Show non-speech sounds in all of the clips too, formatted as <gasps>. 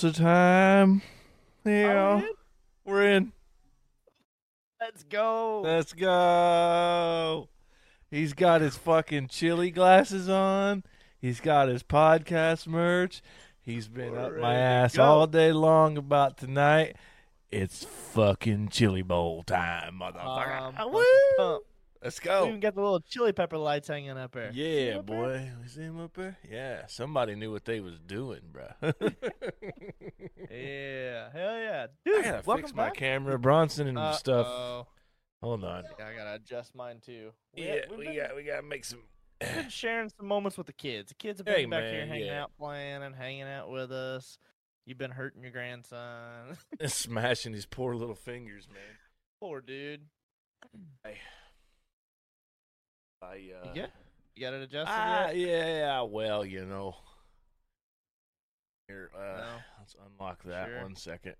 Tulsa time. Are Yeah, we in? we're in. Let's go. Let's go. He's got his fucking chili glasses on. He's got his podcast merch. He's been We're up my ass go. all day long about tonight. It's fucking chili bowl time, motherfucker. Um, Let's We go. even got the little chili pepper lights hanging up there. Yeah, up there? boy. You see him up there? Yeah, somebody knew what they was doing, bro. <laughs> Yeah, hell yeah, Dude, I gotta fix my back. camera, Bronson, and stuff. Uh-oh. Hold on. Yeah, I gotta adjust mine too. We- Yeah, we've we been, got we gotta make some. been <sighs> sharing some moments with the kids. The kids have been Hey, back here hanging yeah. out, playing, and hanging out with us. You've been hurting your grandson. <laughs> smashing his poor little fingers, man. Poor dude. I, uh, You? You got it adjusted ah, yet? yeah, yeah. Well, you know. Here, uh, No. let's unlock that Sure. one second.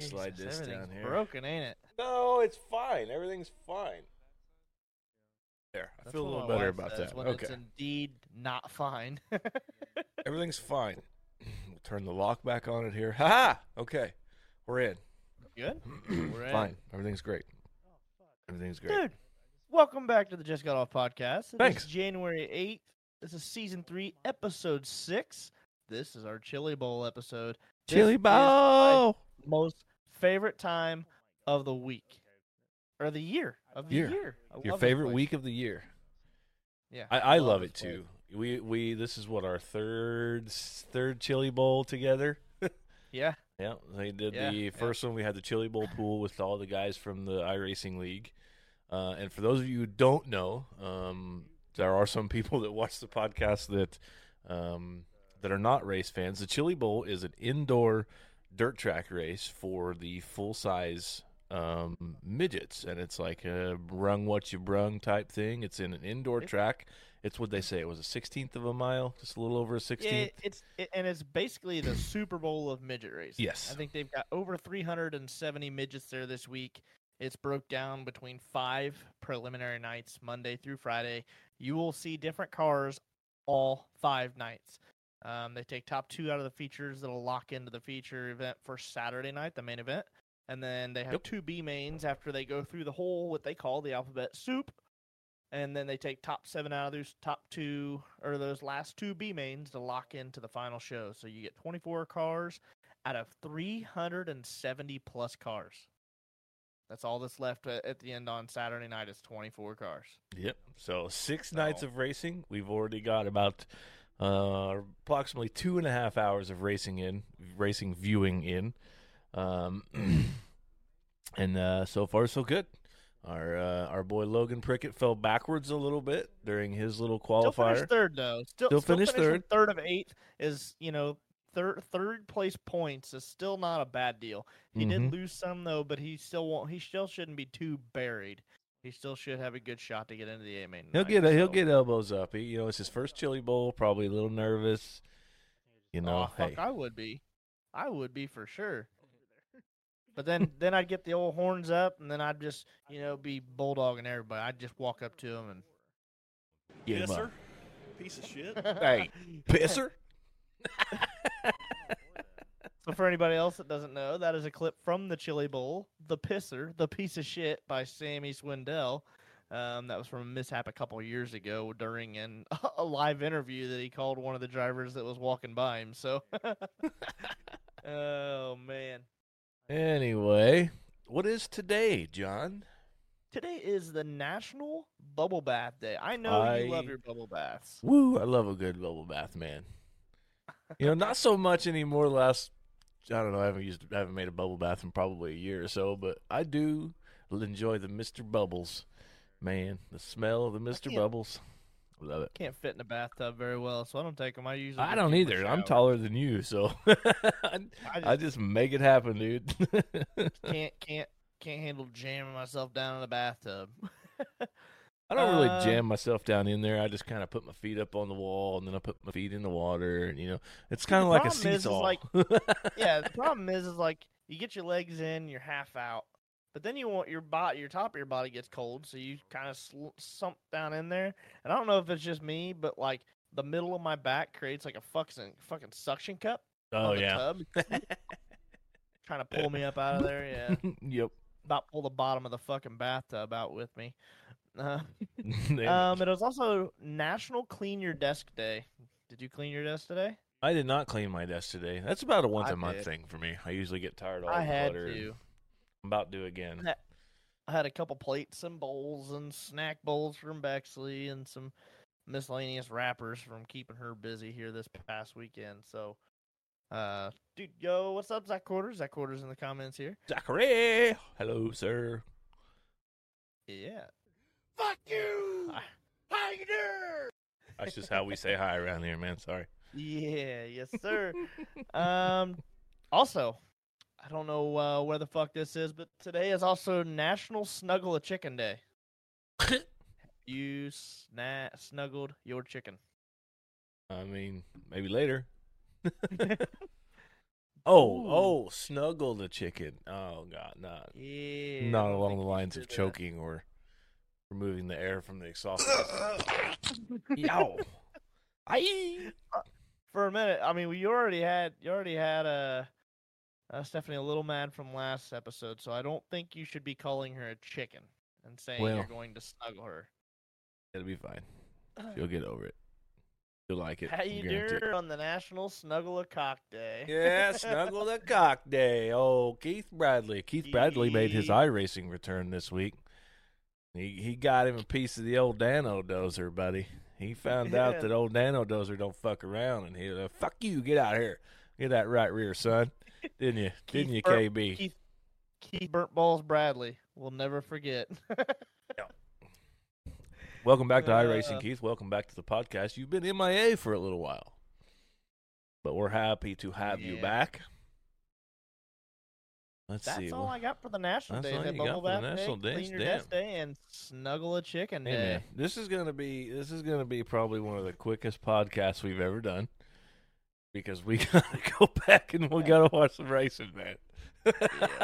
slide this down here. Broken, ain't it? No, it's fine. Everything's fine. There, I That's feel a little better about says that. When Okay, it's indeed not fine. <laughs> everything's fine. We'll turn the lock back on it here. Ha! ha! Okay, we're in. Good. <clears throat> We're in. Fine. Everything's great. Oh, Everything's great. Dude, welcome back to the Just Got Off podcast. It Thanks. January 8th. This is season three, episode six. This is our Chili Bowl episode. Chili bowl. most favorite time of the week. Or the year. Of the Year. year. Your love favorite week of the year. Yeah. I, I love this it too. We we this is what our third third chili bowl together. <laughs> Yeah. Yeah, they did Yeah, the yeah. first one. We had the chili bowl pool with all the guys from the iRacing League. Uh, and for those of you who don't know, um, there are some people that watch the podcast that um, that are not race fans. The Chili Bowl is an indoor dirt track race for the full size um, midgets, and it's like a brung what you brung type thing. It's in an indoor track. It's what they say. It was a sixteenth of a mile, just a little over a Yeah, sixteenth. it's it, and it's basically the Super Bowl of midget racing. Yes. I think they've got over 370 midgets there this week. It's broke down between five preliminary nights, Monday through Friday. You will see different cars all five nights. Um, they take top two out of the features that'll lock into the feature event for Saturday night, the main event, and then they have Yep. two B mains after they go through the whole what they call the alphabet soup and then they take top seven out of those top two or those last two B mains to lock into the final show. So you get 24 cars out of 370 plus cars. That's all that's left at, at the end on Saturday night is 24 cars. Yep. So six nights of racing. We've already got about uh, approximately two and a half hours of racing in, racing viewing in, um, <clears throat> and uh, so far so good. Our uh, our boy Logan Prickett fell backwards a little bit during his little Still qualifier. finished third though. Still, Still finished finishing third. Third of eight is you know third third place points is still not a bad deal. He Mhm. did lose some though, but he still won't. He still shouldn't be too buried. He still should have a good shot to get into the A main. He'll get a, he'll get elbows up. He, you know, it's his first chili bowl. Probably a little nervous. You know, oh, fuck, I would be. I would be for sure. But then, then I'd get the old horns up, and then I'd just, you know, be bulldogging everybody. I'd just walk up to them get him up. Pisser. Piece of shit. <laughs> Hey, pisser. <laughs> So for anybody else that doesn't know, that is a clip from the Chili Bowl, "The Pisser," the piece of shit by Sammy Swindell. Um, that was from a mishap a couple years ago during an, <laughs> a live interview that he called one of the drivers that was walking by him. So, <laughs> oh man. Anyway, what is today, John? Today is the National Bubble Bath Day. I know you love your bubble baths. Woo! I love a good bubble bath, man. You know, not so much anymore. Last, I don't know. I haven't used, I haven't made a bubble bath in probably a year or so, but I do enjoy the Mister Bubbles, man. The smell of the Mister Bubbles, love it. Can't fit in a bathtub very well, so I don't take them. I usually I don't either. I'm taller than you, so I, <laughs> I I just just make it happen, dude. can't can't can't handle jamming myself down in the bathtub. <laughs> I don't really Uh, jam myself down in there. I just kind of put my feet up on the wall, and then I put my feet in the water, and you know, it's kind of like a problem is- is seesaw. like- <laughs> yeah, the problem is, is like you get your legs in, you're half out, but then you want your body, your top of your body gets cold, so you kind of sl- sump down in there. And I don't know if it's just me, but like the middle of my back creates like a fucking fucking suction cup. Oh yeah. trying <laughs> to pull me up out of there. Yeah, <laughs> yep. about pull the bottom of the fucking bathtub out with me. <laughs> <laughs> Uh, um, it was also National Clean Your Desk Day. Did you clean your desk today? I did not clean my desk today. That's about a once I a month did. thing for me. I usually get tired of all I the had clutter. to. I'm about to again. I had a couple plates and bowls and snack bowls from Bexley and some miscellaneous wrappers from keeping her busy here this past weekend. So, uh, dude, yo, what's up, Zach Quarters? Zach Quarters in the comments here. Zachary, hello, sir. Yeah. Fuck you! Hi. How you doing? That's just how we say hi around here, man. Sorry. Yeah, yes, sir. um, also, I don't know uh, where the fuck this is, but today is also National Snuggle a Chicken Day. <laughs> you sna- snuggled your chicken. I mean, maybe later. <laughs> Oh, oh, snuggle the chicken. Oh God, not Yeah. Not along the lines of do that. choking or removing the air from the esophagus. <laughs> Yow. Aye. For a minute, I mean, we already had you already had uh, uh, Stephanie a little mad from last episode, so I don't think you should be calling her a chicken and saying Well. you're going to snuggle her. It'll be fine. <sighs> You'll get over it. You'll like it. How you doing on the National Snuggle a Cock Day? Yeah, snuggle the <laughs> cock day. Oh, Keith Bradley. Keith Bradley made his iRacing return this week. He he got him a piece of the old Dano Dozer, buddy. He found out that old Dano Dozer don't fuck around, and he uh, fuck you, get out here, get that right rear, son. Didn't you? Didn't you, Bur- KB? Keith, Keith Burnt Balls Bradley. We'll never forget. <laughs> Welcome back to Uh, iRacing, Keith. Welcome back to the podcast. You've been MIA for a little while, but we're happy to have you back. Let's That's see. all I got for the National That's Day. all you got for the National Day, Clean Your Desk Day, and Snuggle a Chicken Hey Day. man, this is gonna be this is gonna be probably one of the quickest podcasts we've ever done because we <laughs> gotta go back and we gotta watch some racing, man. yeah,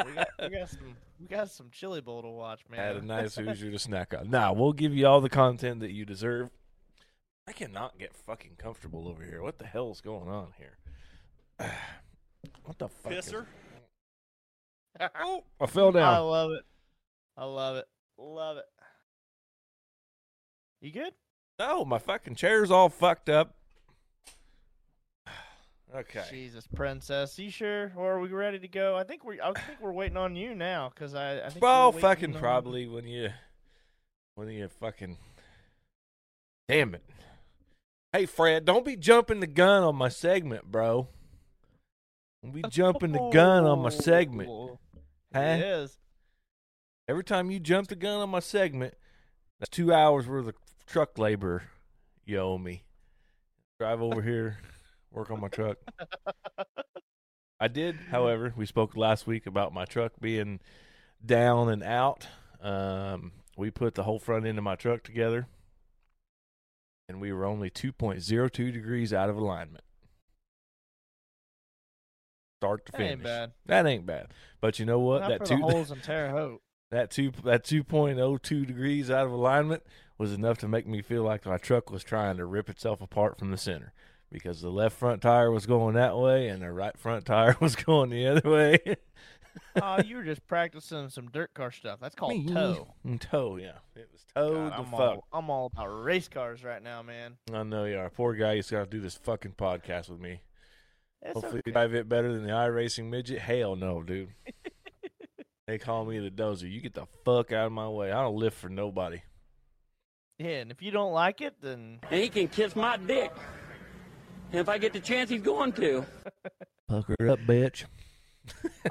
we got, we got some we got some chili bowl to watch, man. Had a nice Hoosier to snack on. <laughs> Now we'll give you all the content that you deserve. I cannot get fucking comfortable over here. What the hell is going on here? <sighs> What the fuck? is- Pisser. Oh, <laughs> I fell down. I love it. I love it. Love it. You good? No, my fucking chair's all fucked up. <sighs> Okay. Jesus, princess. You sure? Or are we ready to go? I think we're. I think we're waiting on you now because I. I think we're Well, fucking on- probably when you, when you fucking, damn it. Hey, Fred, don't be jumping the gun on my segment, bro. Don't be jumping the gun on my segment. <laughs> Huh? It is. Every time you jump the gun on my segment, that's two hours worth of truck labor you owe me. Drive over here, work on my truck. <laughs> I did, however, we spoke last week about my truck being down and out. Um, we put the whole front end of my truck together, and we were only 2.02 degrees out of alignment. Start to That finish. ain't bad. That ain't bad. But you know what? Not that two holes <laughs> in Terre Haute. that two that two point oh two degrees out of alignment was enough to make me feel like my truck was trying to rip itself apart from the center because the left front tire was going that way and the right front tire <laughs> was going the other way. <laughs> Oh, you were just practicing some dirt car stuff. That's called Me. tow. Mm, Toe, yeah, it was towed God, the I'm fuck. all, I'm all about race cars right now, man. I know you are. Poor guy, he's got to do this fucking podcast with me. It's Hopefully, okay. drive it better than the iRacing midget. Hell no, dude. <laughs> they call me the dozer. You get the fuck out of my way. I don't live for nobody. Yeah, and if you don't like it, then and he can kiss my dick. And if I get the chance, he's going to. <laughs> Pucker up, bitch.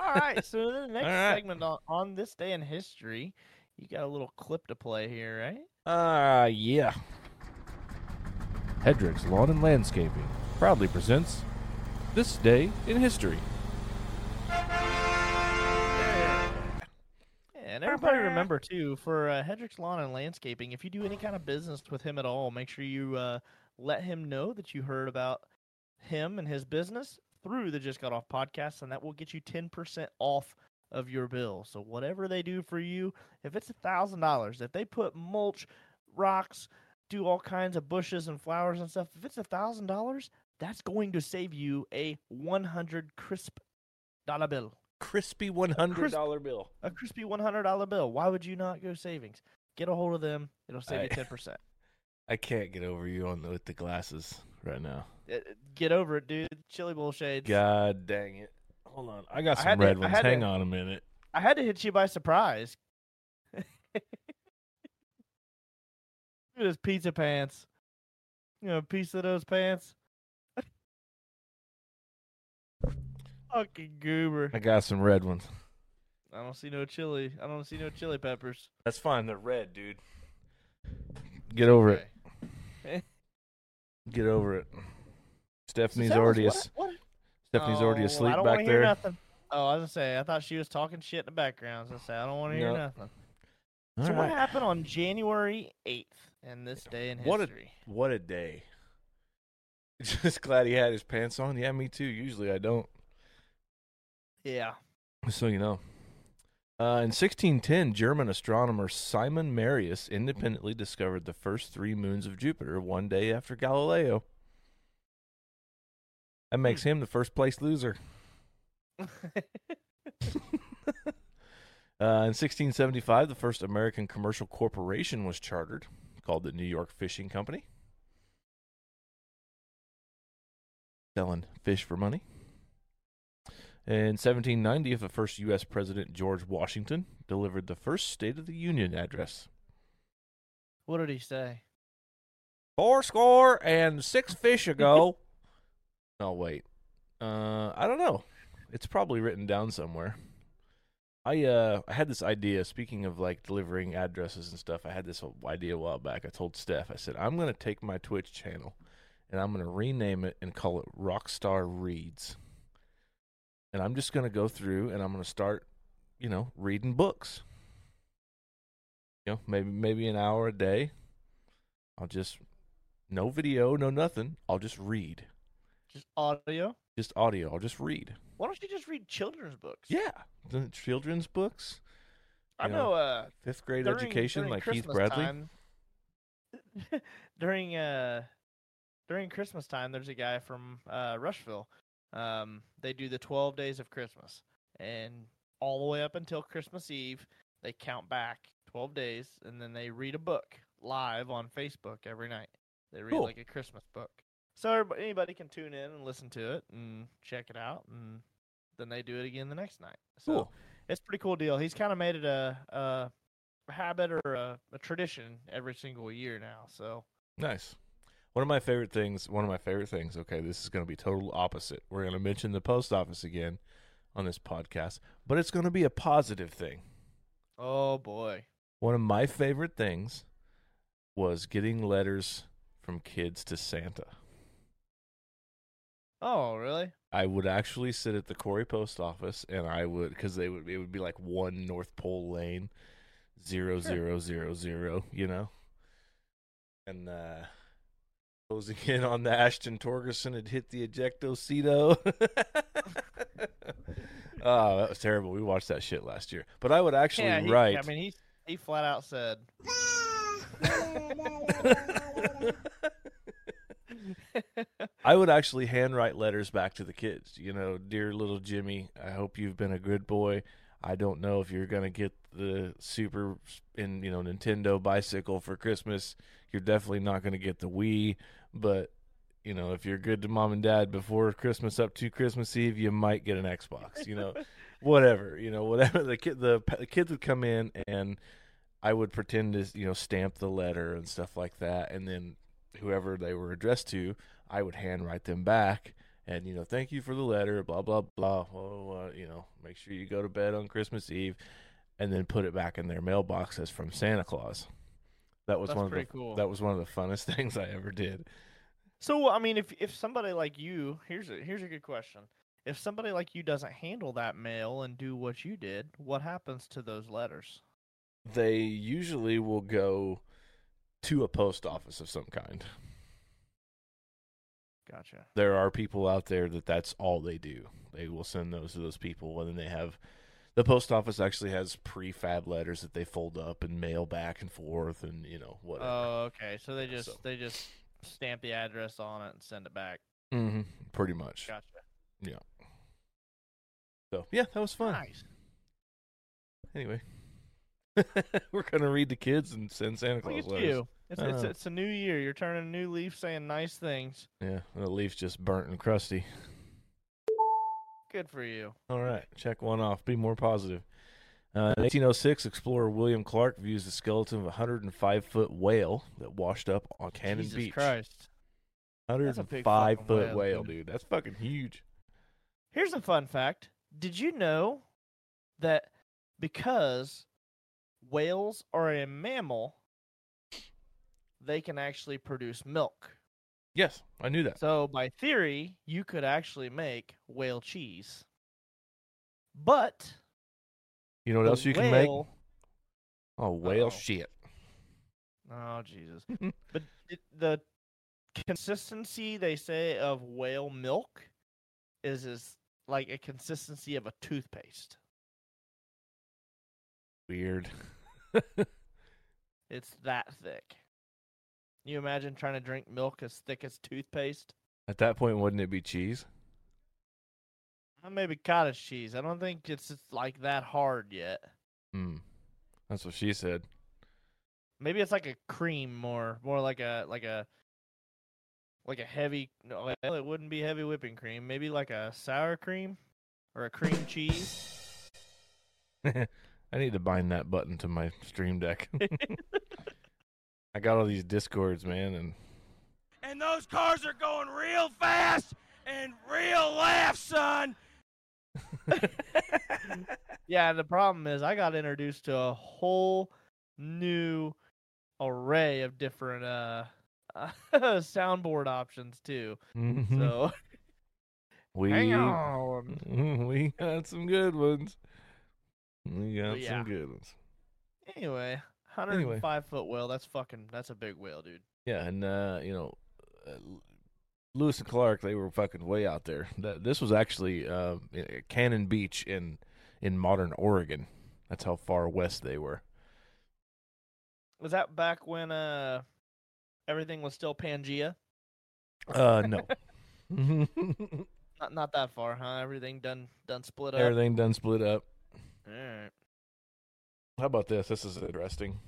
all right. So the <laughs> next All right. segment on, on this day in history, you got a little clip to play here, right? Ah, yeah. Hedrick's Lawn and Landscaping proudly presents This Day in History. And everybody remember too for uh, Hedrick's Lawn and Landscaping. If you do any kind of business with him at all, make sure you uh, let him know that you heard about him and his business through the Just Got Off podcast, and that will get you ten percent off of your bill. So whatever they do for you, if it's a thousand dollars, if they put mulch, rocks, do all kinds of bushes and flowers and stuff, if it's a thousand dollars, that's going to save you a one hundred crisp dollar bill. Crispy one hundred dollar bill. A crispy one hundred dollar bill. Why would you not go savings? Get a hold of them. It'll save you ten percent. <laughs> I can't get over you on the, with the glasses right now. Uh, uh, get over it, dude. Chili bowl shades. God dang it! Hold on, I got some to- red I ones. had to- Hang on a minute. I had to hit you by surprise. <laughs> Look at his pizza pants. You know, a piece of those pants. Fucking goober. I got some red ones. I don't see no chili. I don't see no chili peppers. That's fine. They're red, dude. Get over it. <laughs> Get over it. Stephanie's So tell us already what- as- what- Stephanie's already Oh, asleep back hear there. Nothing. Oh, I was gonna say. I thought she was talking shit in the background. I was gonna say I don't want to hear No. nothing. All so what happened on January eighth in this day in What a- history? What a day. <laughs> Just glad he had his pants on. Yeah, me too. Usually I don't. Yeah. So you know. Uh, in 1610, German astronomer Simon Marius independently discovered the first three moons of Jupiter one day after Galileo. That makes him the first place loser. <laughs> Uh, in 1675, the first American commercial corporation was chartered, called the New York Fishing Company, selling fish for money. In 1790, the first U.S. President George Washington delivered the first State of the Union address. what did he say? Four score and six fish ago. <laughs> oh wait, uh, I don't know. It's probably written down somewhere. I uh I had this idea. Speaking of like delivering addresses and stuff, I had this idea a while back. I told Steph, I said I'm gonna take my Twitch channel and I'm gonna rename it and call it Rockstar Reads. And I'm just gonna go through and I'm gonna start, you know, reading books. You know, maybe maybe an hour a day. I'll just no video, no nothing. I'll just read. Just audio? Just audio. I'll just read. Why don't you just read children's books? Yeah. The children's books, I know. know, uh, fifth grade during- education during like Keith Christmas Bradley. time- <laughs> during uh, during Christmas time, there's a guy from uh, Rushville. Um, they do the 12 days of Christmas, and all the way up until Christmas Eve, they count back 12 days, and then they read a book live on Facebook every night. They read Cool. like a Christmas book, so anybody can tune in and listen to it and check it out, and then they do it again the next night. So Cool. it's a pretty cool deal. He's kind of made it a, a habit or a, a tradition every single year now. So Nice. One of my favorite things, one of my favorite things, okay, this is going to be total opposite. We're going to mention the post office again on this podcast, but it's going to be a positive thing. oh boy, One of my favorite things was getting letters from kids to Santa. oh really? I would actually sit at the Cory post office and I would because they would it would be like one North Pole lane, zero zero zero zero, you know, and uh closing in on the Ashton Torgerson had hit the ejectocito. <laughs> oh, that was terrible. We watched that shit last year, but I would actually yeah, he, write. I mean, he he flat out said, <laughs> I would actually handwrite letters back to the kids. You know, dear little Jimmy, I hope you've been a good boy. I don't know if you're gonna get the super in you know Nintendo bicycle for Christmas. You're definitely not gonna get the Wii, but you know if you're good to mom and dad before Christmas up to Christmas Eve, you might get an Xbox. You know, <laughs> whatever. You know, whatever the kid the, the kids would come in and I would pretend to you know stamp the letter and stuff like that, and then whoever they were addressed to, I would handwrite them back and you know thank you for the letter, blah blah blah. Oh, uh, you know, make sure you go to bed on Christmas Eve, and then put it back in their mailbox as from Santa Claus. That was That's one of the cool. that was one of the funnest <laughs> things I ever did. So I mean, if if somebody like you, here's a here's a good question. If somebody like you doesn't handle that mail and do what you did, what happens to those letters? They usually will go to a post office of some kind. Gotcha. there are people out there that that's all they do. They will send those to those people, and then they have The post office actually has prefab letters that they fold up and mail back and forth, and you know whatever. Oh, okay. So they just So- they just stamp the address on it and send it back. Mm-hmm. Pretty much. Gotcha. Yeah. So yeah, that was fun. Nice. Anyway, <laughs> we're gonna read the kids and send Santa Claus letters. you. It's, it's Oh. it's a new year. You're turning a new leaf, saying nice things. Yeah, the leaf's just burnt and crusty. Good for you. All right, check one off. Be more positive. Uh, in 1806, explorer William Clark views the skeleton of a 105 foot whale that washed up on Cannon Jesus Beach. Christ. a big 105 fucking foot whale, whale, dude. dude. That's fucking huge. Here's a fun fact. Did you know that because whales are a mammal, they can actually produce milk? Yes, I knew that. So, by theory, you could actually make whale cheese. But You know what else you can make? Oh, whale Uh-oh. shit. Oh Jesus! <laughs> Mm. but it, the consistency they say of whale milk is is like a consistency of a toothpaste. Weird. <laughs> It's that thick. You imagine trying to drink milk as thick as toothpaste? At that point, wouldn't it be cheese? Uh, Maybe cottage cheese. I don't think it's, it's like that hard yet. Hmm. That's what she said. Maybe it's like a cream more, more like a like a like a heavy. No, well, it wouldn't be heavy whipping cream. Maybe like a sour cream or a cream cheese. <laughs> I need to bind that button to my stream deck. <laughs> I got all these discords, man, and And those cars are going real fast and real laugh, son. <laughs> Yeah, the problem is I got introduced to a whole new array of different uh <laughs> soundboard options too. Mhm. So <laughs> we hang on. we got some good ones. We got yeah. some good ones. Anyway, 105 foot whale. That's fucking. That's a big whale, dude. Yeah, and uh, you know, uh, Lewis and Clark, they were fucking way out there. That this was actually uh, Cannon Beach in in modern Oregon. That's how far west they were. Was that back when uh everything was still Pangea? Uh, no. <laughs> <laughs> Not not that far, huh? Everything done done split up. Everything done split up. All right. How about this? This is interesting.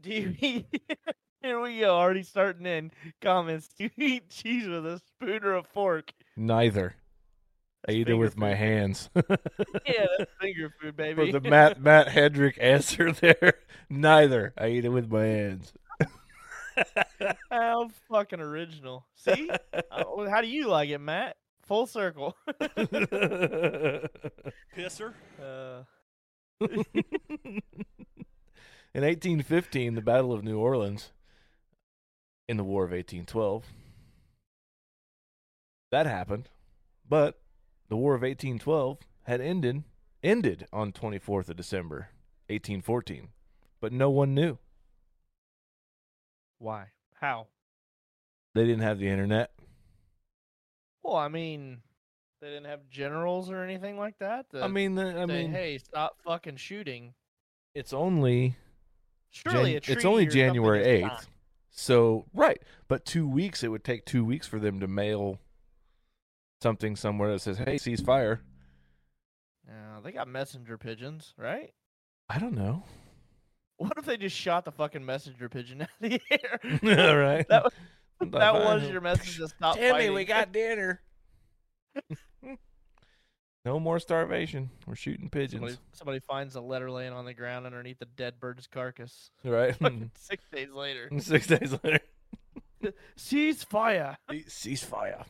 Do you <laughs> eat? Here we go. Already starting in comments. Do you eat cheese with a spoon or a fork? Neither. I eat it finger with my hands. <laughs> Yeah, that's finger food, baby. For baby. the Matt <laughs> Matt Hedrick answer there, neither. I eat it with my hands. How fucking original. See? Uh, how do you like it, Matt? Full circle. Pisser. Uh, <laughs> In 1815, the Battle of New Orleans, in the War of 1812, that happened, but the War of 1812 had ended ended on 24th of December, 1814, but no one knew. why? How? They didn't have the internet. Well, I mean, they didn't have generals or anything like that. I mean, the, I say, mean, hey, stop fucking shooting. it's only Surely Jan- it's only January eighth. So right, but two weeks. It would take two weeks for them to mail something somewhere that says, "Hey, ceasefire." Yeah, they got messenger pigeons, right? I don't know. What if they just shot the fucking messenger pigeon <laughs> out of the air? <laughs> All right. That was, <laughs> that was your message to stop Timmy, fighting. we got dinner. No more starvation. We're shooting pigeons. somebody, somebody finds a letter laying on the ground underneath the dead bird's carcass. Right. <laughs> Six days later. <laughs> Six days later. <laughs> Ceasefire. Ceasefire.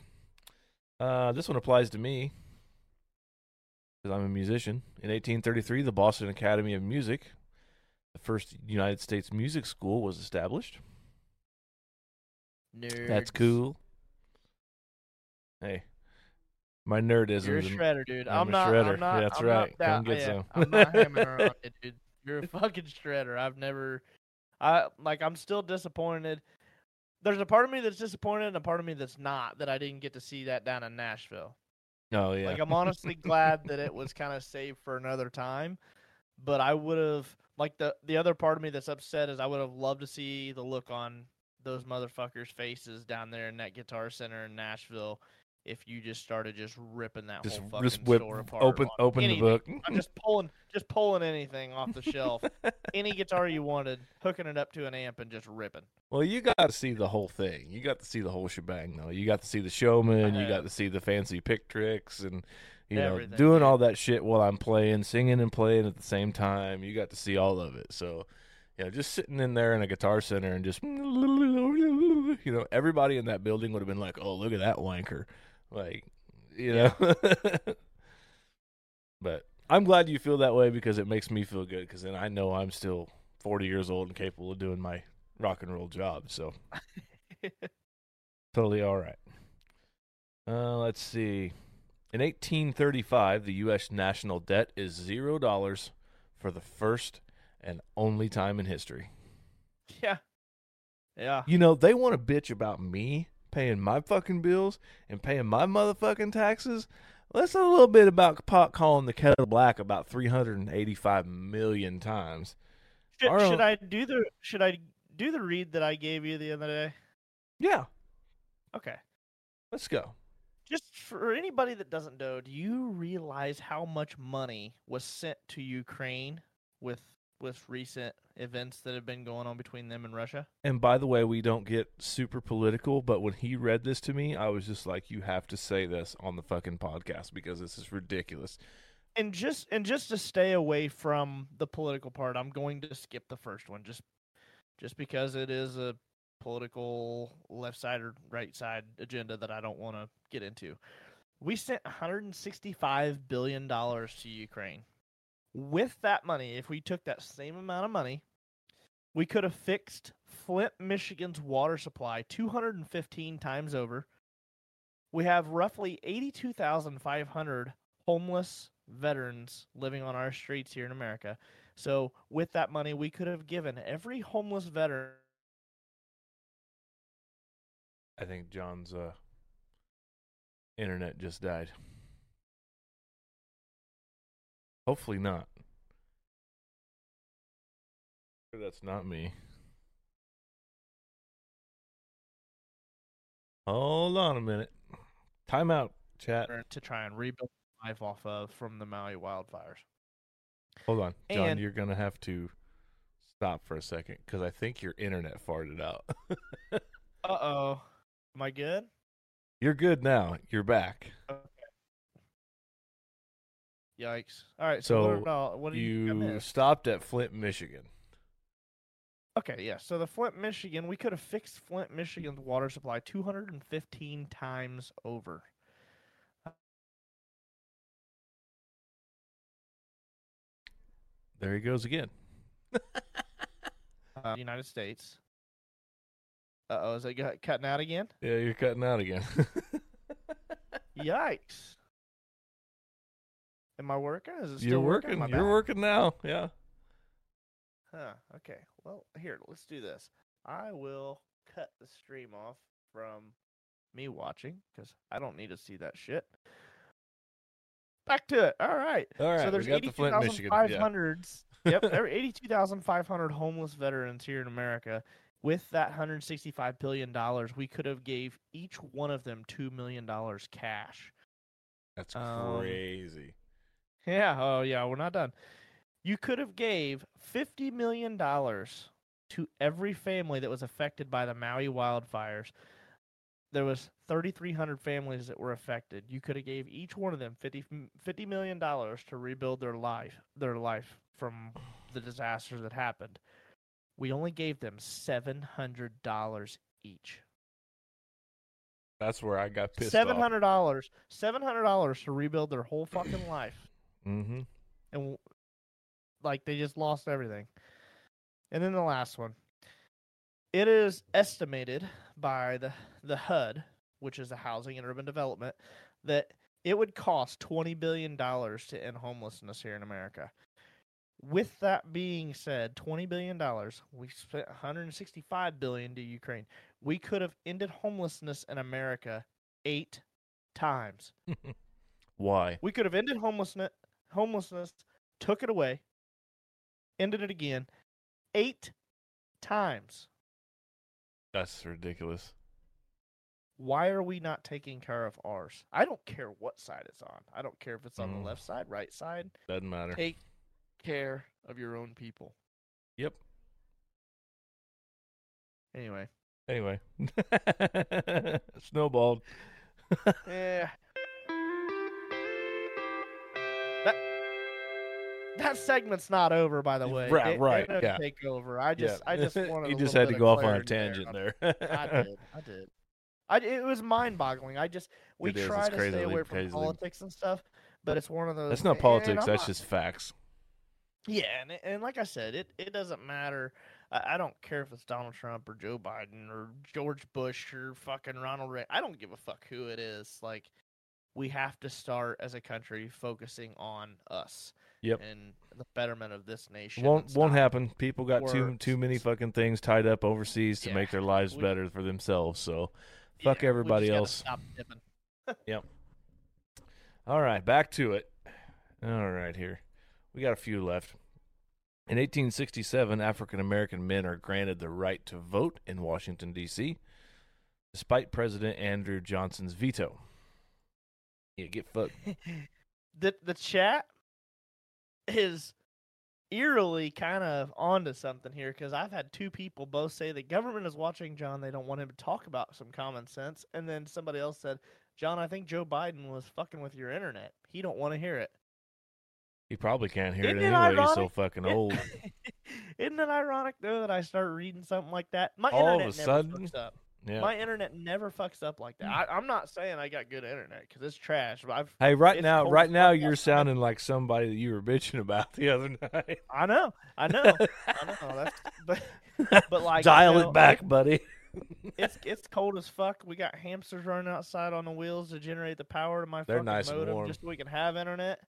Uh, this one applies to me because I'm a musician. In 1833, the Boston Academy of Music, the first United States music school, was established. Nerds. That's cool. Hey, my nerdism. You're a shredder, dude. I'm I'm, a not. shredder. I'm not. That's I'm right. Not Come get yeah, some. I'm not hamming around it, dude. You're a fucking shredder. I've never. I like. I'm still disappointed. There's a part of me that's disappointed and a part of me that's not that I didn't get to see that down in Nashville. Oh yeah. Like I'm honestly glad that it was kind of saved for another time. But I would have like the the other part of me that's upset is I would have loved to see the look on those motherfuckers' faces down there in that guitar center in Nashville if you just started just ripping that just whole fucking just whip store apart. open open the book. <laughs> I'm just pulling just pulling anything off the shelf. <laughs> Any guitar you wanted, hooking it up to an amp and just ripping. Well, you got to see the whole thing. You got to see the whole shebang, though. You got to see the showman. You got to see the fancy pick tricks, and you Everything, know, doing all that shit while I'm playing, singing and playing at the same time. You got to see all of it. So, you know, just sitting in there in a guitar center and just, <laughs> you know, everybody in that building would have been like, "Oh, look at that wanker," like, you know. <laughs> but I'm glad you feel that way because it makes me feel good. Because then I know I'm still 40 years old and capable of doing my rock and roll job. So <laughs> totally all right. Uh, let's see. In 1835, the U.S. national debt is zero dollars for the first and only time in history. Yeah. Yeah. You know, they want to bitch about me paying my fucking bills and paying my motherfucking taxes. Let's a little bit about pot calling the kettle black about 385 million times. Should, Our should I do the should I do the read that I gave you the other day? Yeah, Okay. let's go. Just for anybody that doesn't know, do you realize how much money was sent to Ukraine with with recent events that have been going on between them and Russia? And by the way, we don't get super political, but when he read this to me, I was just like, you have to say this on the fucking podcast because this is ridiculous. And just and just to stay away from the political part, I'm going to skip the first one just just because it is a political left side or right side agenda that I don't want to get into. We sent 165 billion dollars to Ukraine. With that money, if we took that same amount of money, we could have fixed Flint, Michigan's water supply 215 times over. We have roughly 82,500 homeless veterans living on our streets here in America. So, with that money, we could have given every homeless veteran I think John's uh, internet just died. Hopefully not. That's not me. Hold on a minute. Time out, chat. to try and rebuild life off of from the Maui wildfires. Hold on. John, And- you're going to have to stop for a second because I think your internet farted out. <laughs> Uh oh. Am I good? you're good now. You're back. Yikes. All right. So, So what, about, what you, You stopped at Flint, Michigan. Okay, yeah. So the Flint, Michigan, we could have fixed Flint, Michigan's water supply 215 times over. There he goes again. <laughs> Uh, United States. Uh oh, is it cutting out again? Yeah, you're cutting out again. <laughs> Yikes. Am I working? Is it still you're working. My You're working now. Yeah. Huh. Okay. Well, here, let's do this. I will cut the stream off from me watching because I don't need to see that shit. Back to it. All right. All right. so there's the Yeah. 82,500. <laughs> yep, there are 82,500 homeless veterans here in America. With that 165 billion dollars, we could have gave each one of them two million dollars cash. That's Um, crazy. <laughs> Yeah. Oh, yeah. We're not done. You could have gave fifty million dollars to every family that was affected by the Maui wildfires. There was thirty three hundred families that were affected. You could have gave each one of them 50, $50 million to rebuild their life, their life from the disasters that happened. We only gave them seven hundred dollars each. That's where I got pissed Seven off. hundred dollars. Seven hundred dollars to rebuild their whole fucking life. Mm-hmm. and like they just lost everything. And then the last one. It is estimated by the the HUD, which is the Housing and Urban Development, that it would cost twenty billion dollars to end homelessness here in America. With that being said, twenty billion dollars, we spent one hundred and sixty-five billion to Ukraine. We could have ended homelessness in America eight times. <laughs> Why? We could have ended homelessness, homelessness, took it away, ended it again, eight times. That's ridiculous. Why are we not taking care of ours? I don't care what side it's on. I don't care if it's on Mm. the left side, right side. Doesn't matter. Take care of your own people. Yep. Anyway, Anyway, <laughs> snowballed. <laughs> yeah. That segment's not over, by the way. Right, It- right, it yeah. Take over. I just, I just <laughs> wanted. you just had to go off on a tangent there. there. I did. I did. I, it was mind-boggling. I just we It try to stay away from politics and stuff, but it's one of those. That's not politics. That's not- just facts. yeah, and and like I said, it it doesn't matter. I, I don't care if it's Donald Trump or Joe Biden or George Bush or fucking Ronald Reagan. I don't give a fuck who it is. Like, we have to start as a country focusing on us. Yep. And the betterment of this nation. Won't won't happen. People got too too many fucking things tied up overseas to Yeah, make their lives we- better for themselves. So fuck just everybody else. Stop dipping. <laughs> All right, back to it. All right, here. We got a few left. In 1867, African American men are granted the right to vote in Washington, D.C., despite President Andrew Johnson's veto. Yeah, get fucked. <laughs> the the chat is eerily kind of onto something here because I've had two people both say the government is watching John. They don't want him to talk about some common sense, and then somebody else said, "John, I think Joe Biden was fucking with your internet. He don't want to hear it." He probably can't hear it Isn't it anyway. He's so fucking old. <laughs> Isn't it ironic though that I start reading something like that? My All of internet a never sudden? up. Yeah. My internet never fucks up like that. I, I'm not saying I got good internet because it's trash. But I've Hey, right now, right now, you're sounding like somebody that you were bitching about the other night. <laughs> I know, I know, I know. That's but <laughs> but like Dial you know, it back, buddy. It's it's cold as fuck. We got hamsters running outside on the wheels to generate the power to my They're fucking nice and modem warm. just so we can have internet.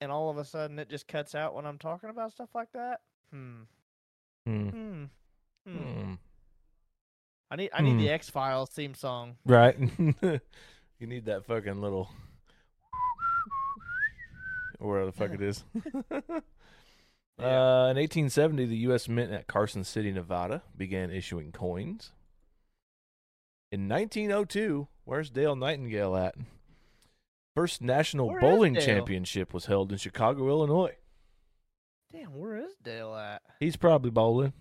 And all of a sudden, it just cuts out when I'm talking about stuff like that. Hmm. Hmm. Hmm. Hmm. I need I need Hmm. the X Files theme song. Right. <laughs> you need that fucking little <laughs> or whatever the fuck it is. <laughs> Uh, in 1870, the U.S. Mint at Carson City, Nevada, began issuing coins. In 1902, where's Dale Nightingale at? First national Where bowling championship was held in Chicago, Illinois. Damn, where is Dale at? He's probably bowling.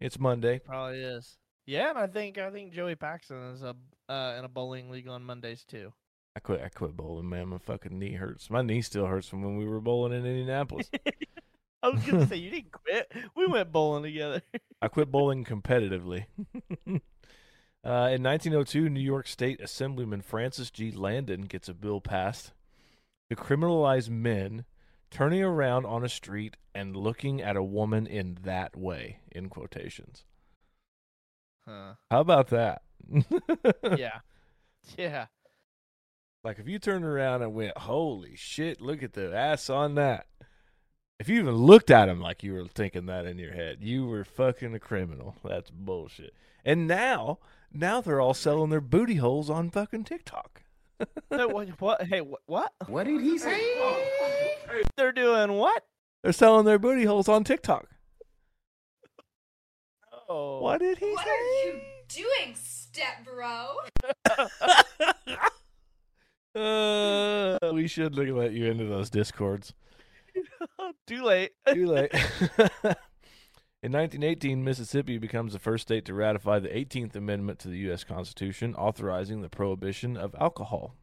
It's Monday. Probably is. Yeah, and I think I think Joey Paxton is a uh, in a bowling league on Mondays too. I quit. I quit bowling, man. My fucking knee hurts. My knee still hurts from when we were bowling in Indianapolis. <laughs> I was gonna say you didn't quit. We went bowling together. I quit bowling competitively. <laughs> uh, in 1902, New York State Assemblyman Francis G. Landon gets a bill passed to criminalize men turning around on a street and looking at a woman in that way, in quotations. Huh. How about that? <laughs> Yeah. Yeah. Like if you turned around and went, "Holy shit, look at the ass on that." If you even looked at him like you were thinking that in your head, you were fucking a criminal. That's bullshit. And now, now they're all selling their booty holes on fucking TikTok. So what, what? Hey, what? What? What did he say? They're doing what? They're selling their booty holes on TikTok. Oh. What did he What say? What are you doing, step bro? <laughs> Uh, we should look let you into those discords. <laughs> Too late. Too late. <laughs> In 1918, Mississippi becomes the first state to ratify the 18th Amendment to the U.S. Constitution, authorizing the prohibition of alcohol.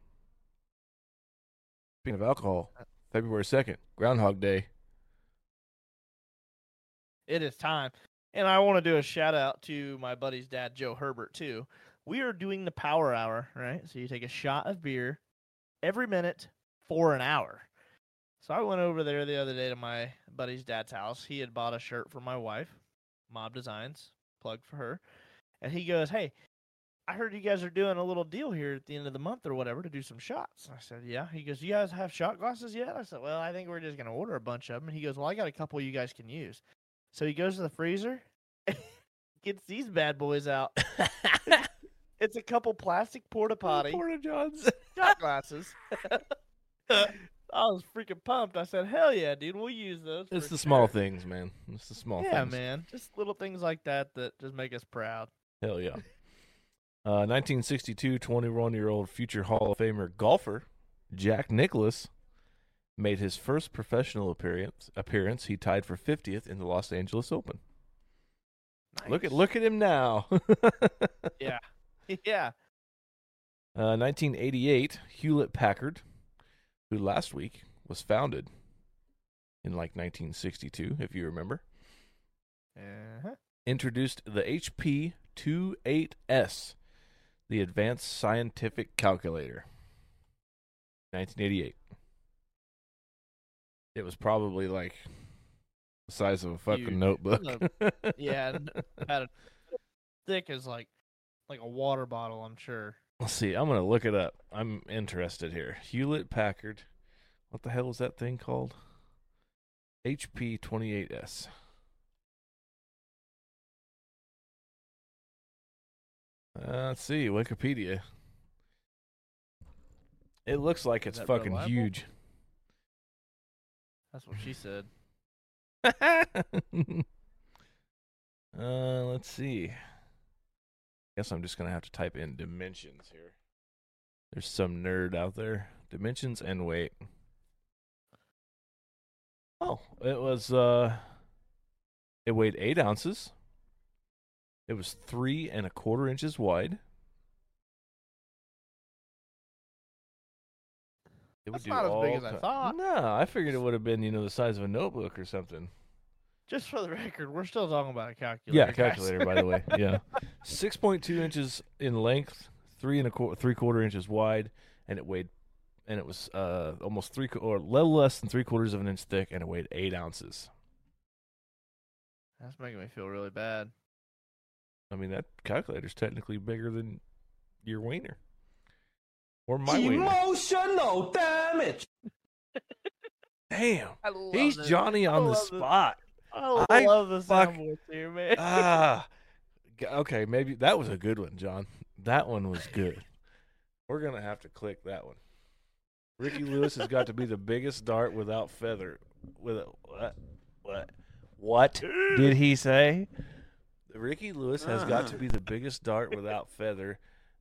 Speaking of alcohol, February 2nd, Groundhog Day. It is time. And I want to do a shout out to my buddy's dad, Joe Herbert, too. We are doing the power hour, right? So you take a shot of beer every minute for an hour. So I went over there the other day to my buddy's dad's house. He had bought a shirt for my wife, Mob Designs, plug for her. And he goes, Hey, I heard you guys are doing a little deal here at the end of the month or whatever to do some shots. I said, Yeah. He goes, You guys have shot glasses yet? I said, Well, I think we're just going to order a bunch of them. And he goes, Well, I got a couple you guys can use. So he goes to the freezer, <laughs> gets these bad boys out. <laughs> it's a couple plastic porta potty. Porta Johns. <laughs> shot glasses. I was freaking pumped. I said, "Hell yeah, dude, we'll use those." It's the small things, man. It's the small Yeah, things. man, just little things like that that just make us proud. Hell yeah. Uh, 1962, 21 year old future Hall of Famer golfer Jack Nicklaus made his first professional appearance. Appearance. He tied for 50th in the Los Angeles Open. Look at look at him now. <laughs> Yeah, <laughs> yeah. Uh, 1988, Hewlett Packard, who last week was founded in like 1962, if you remember, Uh-huh. introduced the HP 28S, the Advanced Scientific Calculator. 1988. It was probably like the size of a fucking Huge. notebook. <laughs> Yeah, about as thick as like like a water bottle. I'm sure. Let's see. I'm gonna look it up. I'm interested here. Hewlett Packard. What the hell is that thing called? HP 28S. Uh, let's see. Wikipedia. It looks like it's fucking reliable? huge. That's what she said. <laughs> uh, let's see. Guess I'm just gonna have to type in dimensions here. There's some nerd out there. Dimensions and weight. Oh, it was uh, it weighed eight ounces. It was three and a quarter inches wide. It That's not as big as I thought. No, I figured it would have been you know the size of a notebook or something. Just for the record, we're still talking about a calculator. Yeah, calculator, by the way. <laughs> Yeah, six point two inches in length, three and a qu- three quarter inches wide, and it weighed, and it was uh almost three or a little less than three quarters of an inch thick, and it weighed eight ounces. That's making me feel really bad. I mean, that calculator's technically bigger than your wiener, or my wiener. Emotional damage. <laughs> Damn, I love he's this. Johnny I on the love this. spot. I I love the fuck- soundboards here, man. ah, G- okay, maybe that was a good one, John. That one was good. We're gonna have to click that one. Ricky Lewis has got to be the biggest dart without feather. With a, what? What? What did he say? Ricky Lewis has got to be the biggest dart without feather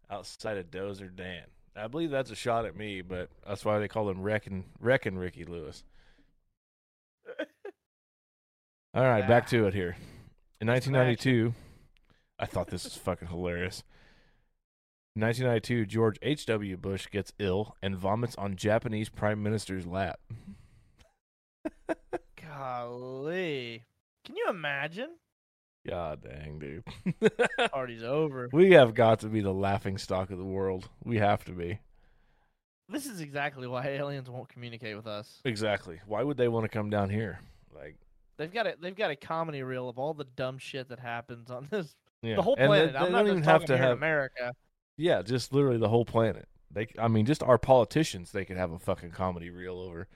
outside of Dozer Dan. I believe that's a shot at me, but that's why they call him Wrecking Wrecking Ricky Lewis. <laughs> All right, back to it here. In 1992, I thought this was fucking hilarious. In 1992, George H.W. Bush gets ill and vomits on Japanese prime minister's lap. <laughs> Golly. Can you imagine? God dang, dude. <laughs> Party's over. we have got to be the laughing stock of the world. We have to be. This is exactly why aliens won't communicate with us. Exactly. Why would they want to come down here? Like, They've got a they've got a comedy reel of all the dumb shit that happens on this yeah. the whole And they- planet. They, I'm not even have to have. America. Yeah, just literally the whole planet. They, I mean, just our politicians. They could have a fucking comedy reel over.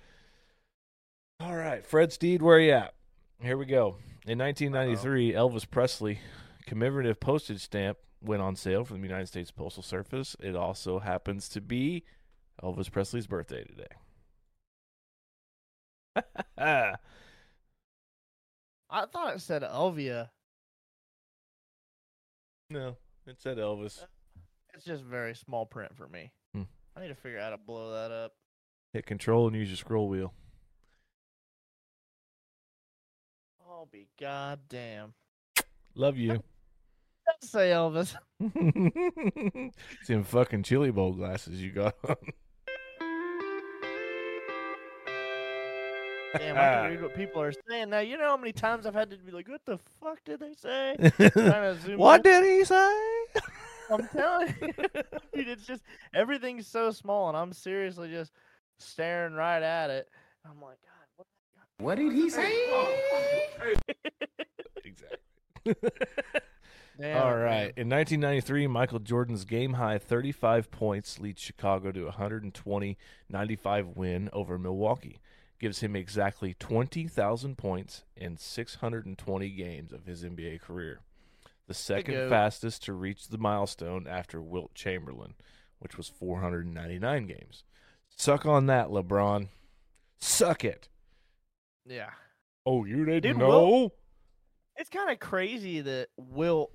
All right, Fred Steed, where you at? Here we go. In 1993, Elvis Presley commemorative postage stamp went on sale from the United States Postal Service. It also happens to be Elvis Presley's birthday today. <laughs> I thought it said Elvia. no, it said Elvis. It's just very small print for me. Hmm. I need to figure out how to blow that up. Hit control and use your scroll wheel. I'll be goddamn. Love you. Let's say Elvis. <laughs> it's in fucking chili bowl glasses you got on. Damn, I can <laughs> read what people are saying now. You know how many times I've had to be like, "What the fuck did they say?" <laughs> Trying to zoom what in. did he say? I'm telling you, dude, it's just everything's so small, and I'm seriously just staring right at it. I'm like, what? What did he say? <laughs> exactly. Damn All man. In 1993, Michael Jordan's game high 35 points leads Chicago to a 120 95 win over Milwaukee. Gives him exactly 20,000 points in 620 games of his NBA career. The second fastest to reach the milestone after Wilt Chamberlain which was 499 games. Suck on that, LeBron. Suck it. Yeah. Oh, you didn't Dude, know? Wilt- It's kind of crazy that Wilt,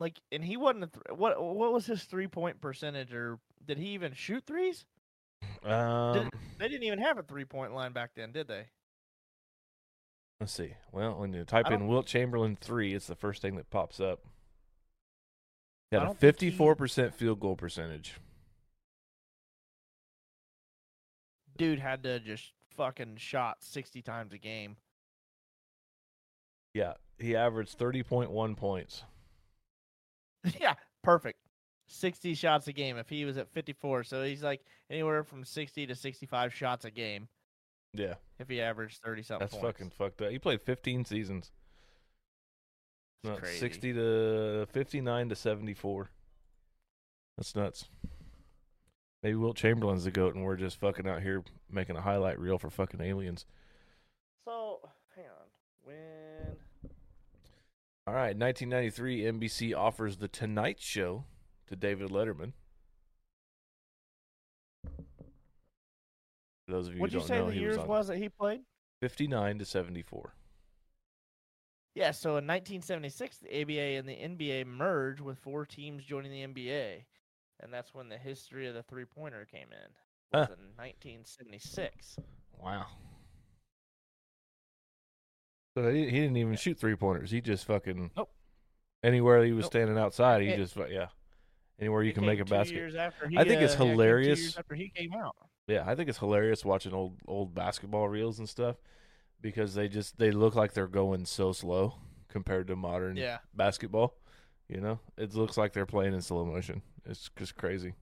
like, and he wasn't a th- what what was his three point percentage, or did he even shoot threes? Um, They didn't even have a three point line back then, did they? let's see. Well, when you type in Wilt Chamberlain three, it's the first thing that pops up. He had a don't think he- 54% field goal percentage. Dude had to just fucking shot sixty times a game. Yeah, he averaged 30.1 points. <laughs> yeah, perfect. 60 shots a game if he was at 54. So he's like anywhere from 60 to 65 shots a game Yeah, if he averaged 30 something that's points. fucking fucked up. He played 15 seasons. That's crazy. 60 to 59 to 74. That's nuts. Maybe Wilt Chamberlain's the goat, and we're just fucking out here making a highlight reel for fucking aliens. So, hang on. When All right, 1993, NBC offers the Tonight Show to David Letterman. For those of you What'd who you don't say know, the he years was was, that he played? 59 to 74. Yeah, so in 1976, the ABA and the NBA merged with four teams joining the NBA. And that's when the history of the three pointer came in. Was Huh. in 1976. Wow. So he, he didn't even shoot three pointers. He just fucking Nope. anywhere he was Nope. standing outside, he It- just yeah. Anywhere you can make a basket. Years after he, I think it's uh, yeah, it came two hilarious. after he came out. Yeah, I think it's hilarious watching old old basketball reels and stuff because they just they look like they're going so slow compared to modern Yeah. basketball. You know, it looks like they're playing in slow motion. It's just crazy.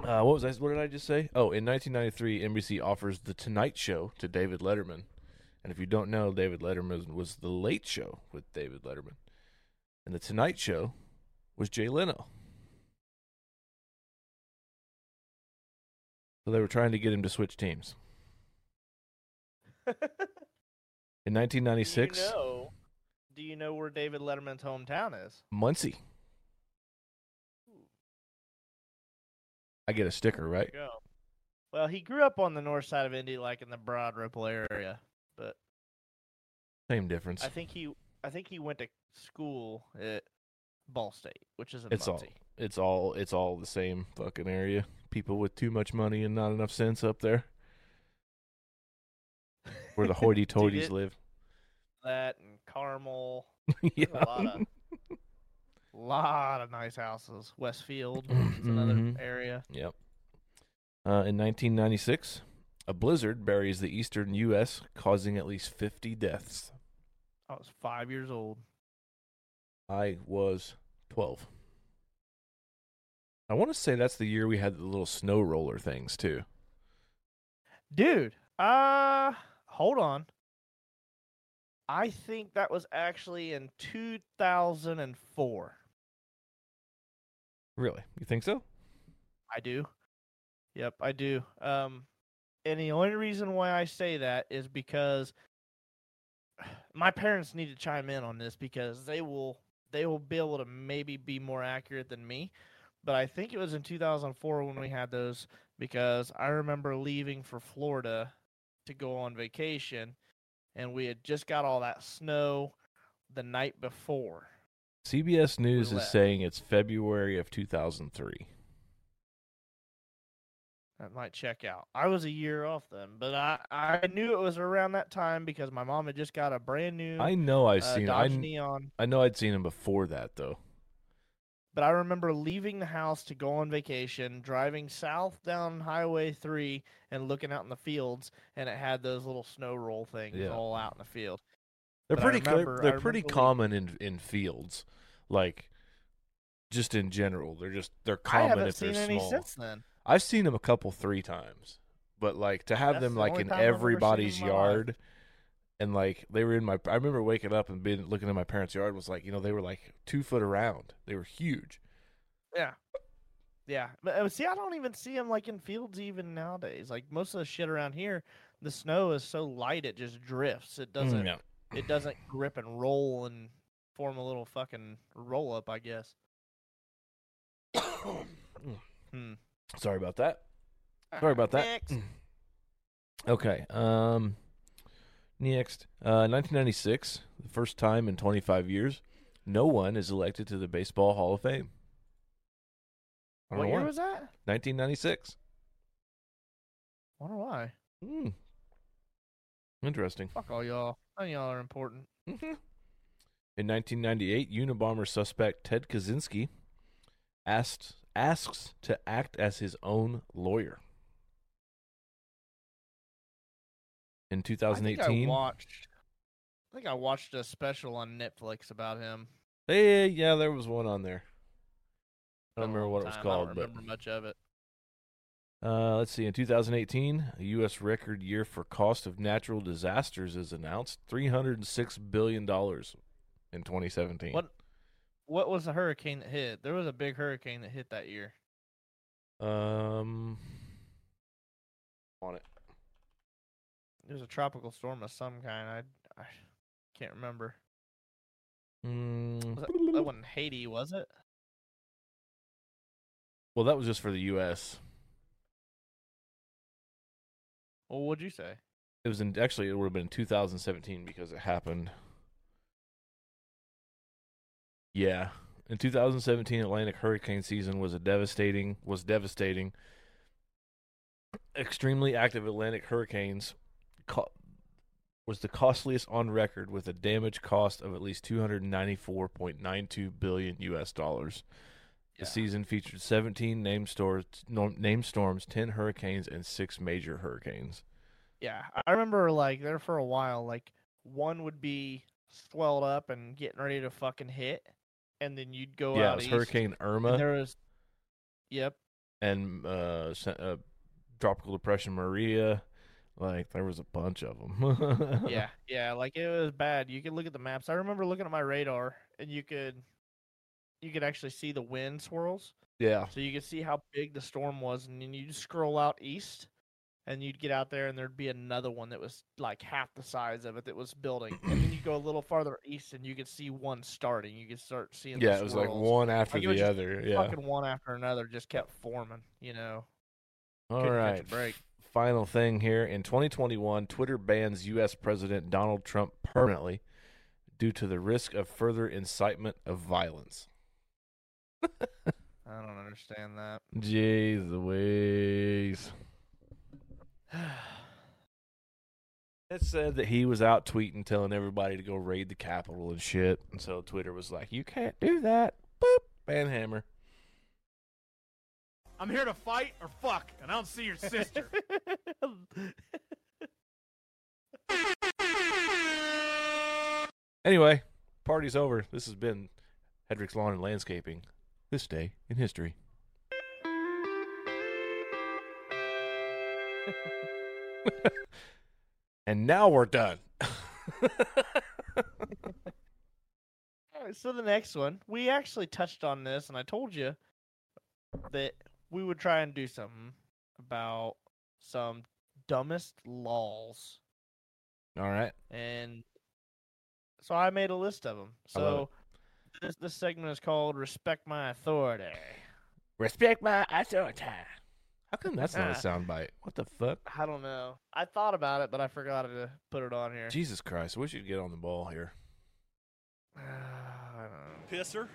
Uh, what was I? What did I just say? Oh, in 1993, NBC offers the Tonight Show to David Letterman, and if you don't know, David Letterman was the Late Show with David Letterman, and the Tonight Show was Jay Leno. So they were trying to get him to switch teams. <laughs> In 1996, you know? Do you know where David Letterman's hometown is? Muncie. I get a sticker, right? Go. Well, he grew up on the north side of Indy, like in the Broad Ripple area, but Same difference. I think he, I think he went to school at Ball State, which is in It's all it's all it's all the same fucking area. People with too much money and not enough sense up there, <laughs> where the hoity-toities live. That and Carmel, <laughs> yeah. a lot of- lot of nice houses. Westfield is another Mhm. area. Yep. Uh, in 1996, a blizzard buries the eastern U.S., causing at least 50 deaths. I was five years old. I was 12. I want to say that's the year we had the little snow roller things too. Dude, uh, hold on. I think that was actually in 2004. Really? You think so? I do. Yep, I do. Um, and the only reason why I say that is because <sighs> my parents need to chime in on this because they will they will be able to maybe be more accurate than me. But I think it was in 2004 when we had those because I remember leaving for Florida to go on vacation and we had just got all that snow the night before. CBS News is saying it's February of 2003. That might check out. I was a year off then, but I, I knew it was around that time because my mom had just got a brand new I know I've uh, seen I, Dodge kn- Neon. I know I'd seen him before that though. But I remember leaving the house to go on vacation, driving south down Highway 3 and looking out in the fields, and it had those little snow roll things Yeah. all out in the field. They're But pretty remember- they're I pretty common in in fields. Like just in general, they're just they're I common haven't if they're any small. since then. I've seen them a couple three times, but like to have That's them the like in time I've ever seen everybody's in my life. Yard, and like they were in my. I remember waking up and being looking in my parents' yard was like you know they were like two foot around. They were huge. Yeah. Yeah. But uh, see, I don't even see them like in fields even nowadays. Like most of the shit around here, the snow is so light it just drifts. It doesn't Mm, yeah. it doesn't grip and roll and form a little fucking roll up, I guess. <coughs> Hmm. Sorry about that. Sorry about that. Next. <clears throat> Okay. Um. Next, uh, 1996, the first time in 25 years, no one is elected to the Baseball Hall of Fame. I don't What know year why. was that? 1996. Wonder why. Hmm. Interesting. Fuck all y'all. None of y'all are important. Mhm. In 1998, Unabomber suspect Ted Kaczynski asked asks to act as his own lawyer. In I think 2018, I watched. I think I watched a special on Netflix about him. Eh, yeah, there was one on there. I don't remember what it was called, I don't but remember much of it. uh, let's see. In 2018, a U.S. record year for cost of natural disasters is announced: 306 billion dollars in 2017. What? What was the hurricane that hit? There was a big hurricane that hit that year. Um, on it. Was a tropical storm of some kind. I, I can't remember. Mm, Was that, that wasn't Haiti, was it? well, that was just for the U.S. Well, what'd you say? It was in actually it would have been 2017 because it happened. Yeah, in 2017, Atlantic hurricane season was a devastating was devastating. Extremely active Atlantic hurricanes co- was the costliest on record with a damage cost of at least 294.92 billion U.S. dollars. The Yeah. season featured 17 named stores, no, named storms, 10 hurricanes, and six major hurricanes. Yeah, I remember like there for a while, like one would be swelled up and getting ready to fucking hit, and then you'd go yeah, out it was Hurricane Irma there was, yep, and uh, uh, Tropical Depression Maria. Like there was a bunch of them. <laughs> yeah, <laughs> yeah, like it was bad. You could look at the maps. I remember looking at my radar, and you could, you could actually see the wind swirls, yeah. so you could see how big the storm was, and then you would scroll out east, and you'd get out there, and there'd be another one that was like half the size of it that was building, and then you go a little farther east, and you could see one starting. You could start seeing. the Yeah, it was like one after Like, the other. Yeah. fucking one after another just kept forming, you know. All couldn't catch a right. break. Final thing here. In 2021, Twitter bans U.S. President Donald Trump permanently due to the risk of further incitement of violence. I don't understand that. Jeez Louise. It said that he was out tweeting, telling everybody to go raid the Capitol and shit. And so Twitter was like, "You can't do that." Boop, ban hammer. I'm here to fight or fuck, and I don't see your sister. <laughs> Anyway, party's over. This has been Hedrick's Lawn and Landscaping. This day in history. <laughs> and now we're done. <laughs> All right, so the next one, we actually touched on this, and I told you that we would try and do something about some dumbest laws, All right. and so I made a list of them. So this this segment is called "Respect My Authority." Respect my authority. How come that's not a Ah. soundbite? What the fuck? I don't know. I thought about it, but I forgot to put it on here. Jesus Christ. We should get on the ball here. <sighs> I don't know. Pisser.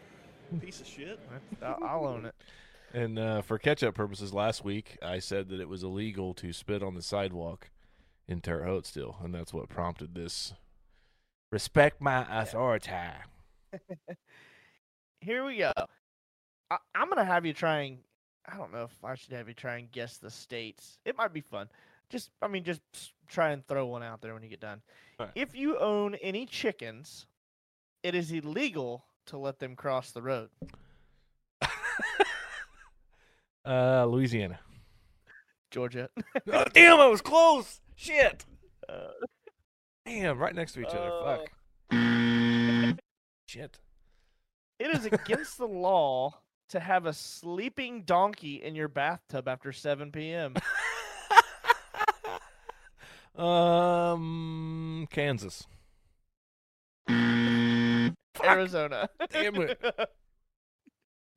Piece of shit. I'll, I'll own it. <laughs> And uh, for catch up purposes, last week I said that it was illegal to spit on the sidewalk in Terre Haute still, and that's what prompted this. Respect my authority. <laughs> Here we go. I, I'm gonna have you try and I don't know if I should have you try and guess the states. It might be fun. Just I mean, just try and throw one out there when you get done. Alright. If you own any chickens, it is illegal to let them cross the road. <laughs> uh, Louisiana. Georgia. <laughs> oh, damn, I was close. Shit. Uh, Damn, right next to each other. Oh. Fuck. Shit. it is against the <laughs> law to have a sleeping donkey in your bathtub after 7 p.m. <laughs> um, Kansas. Arizona. Damn it.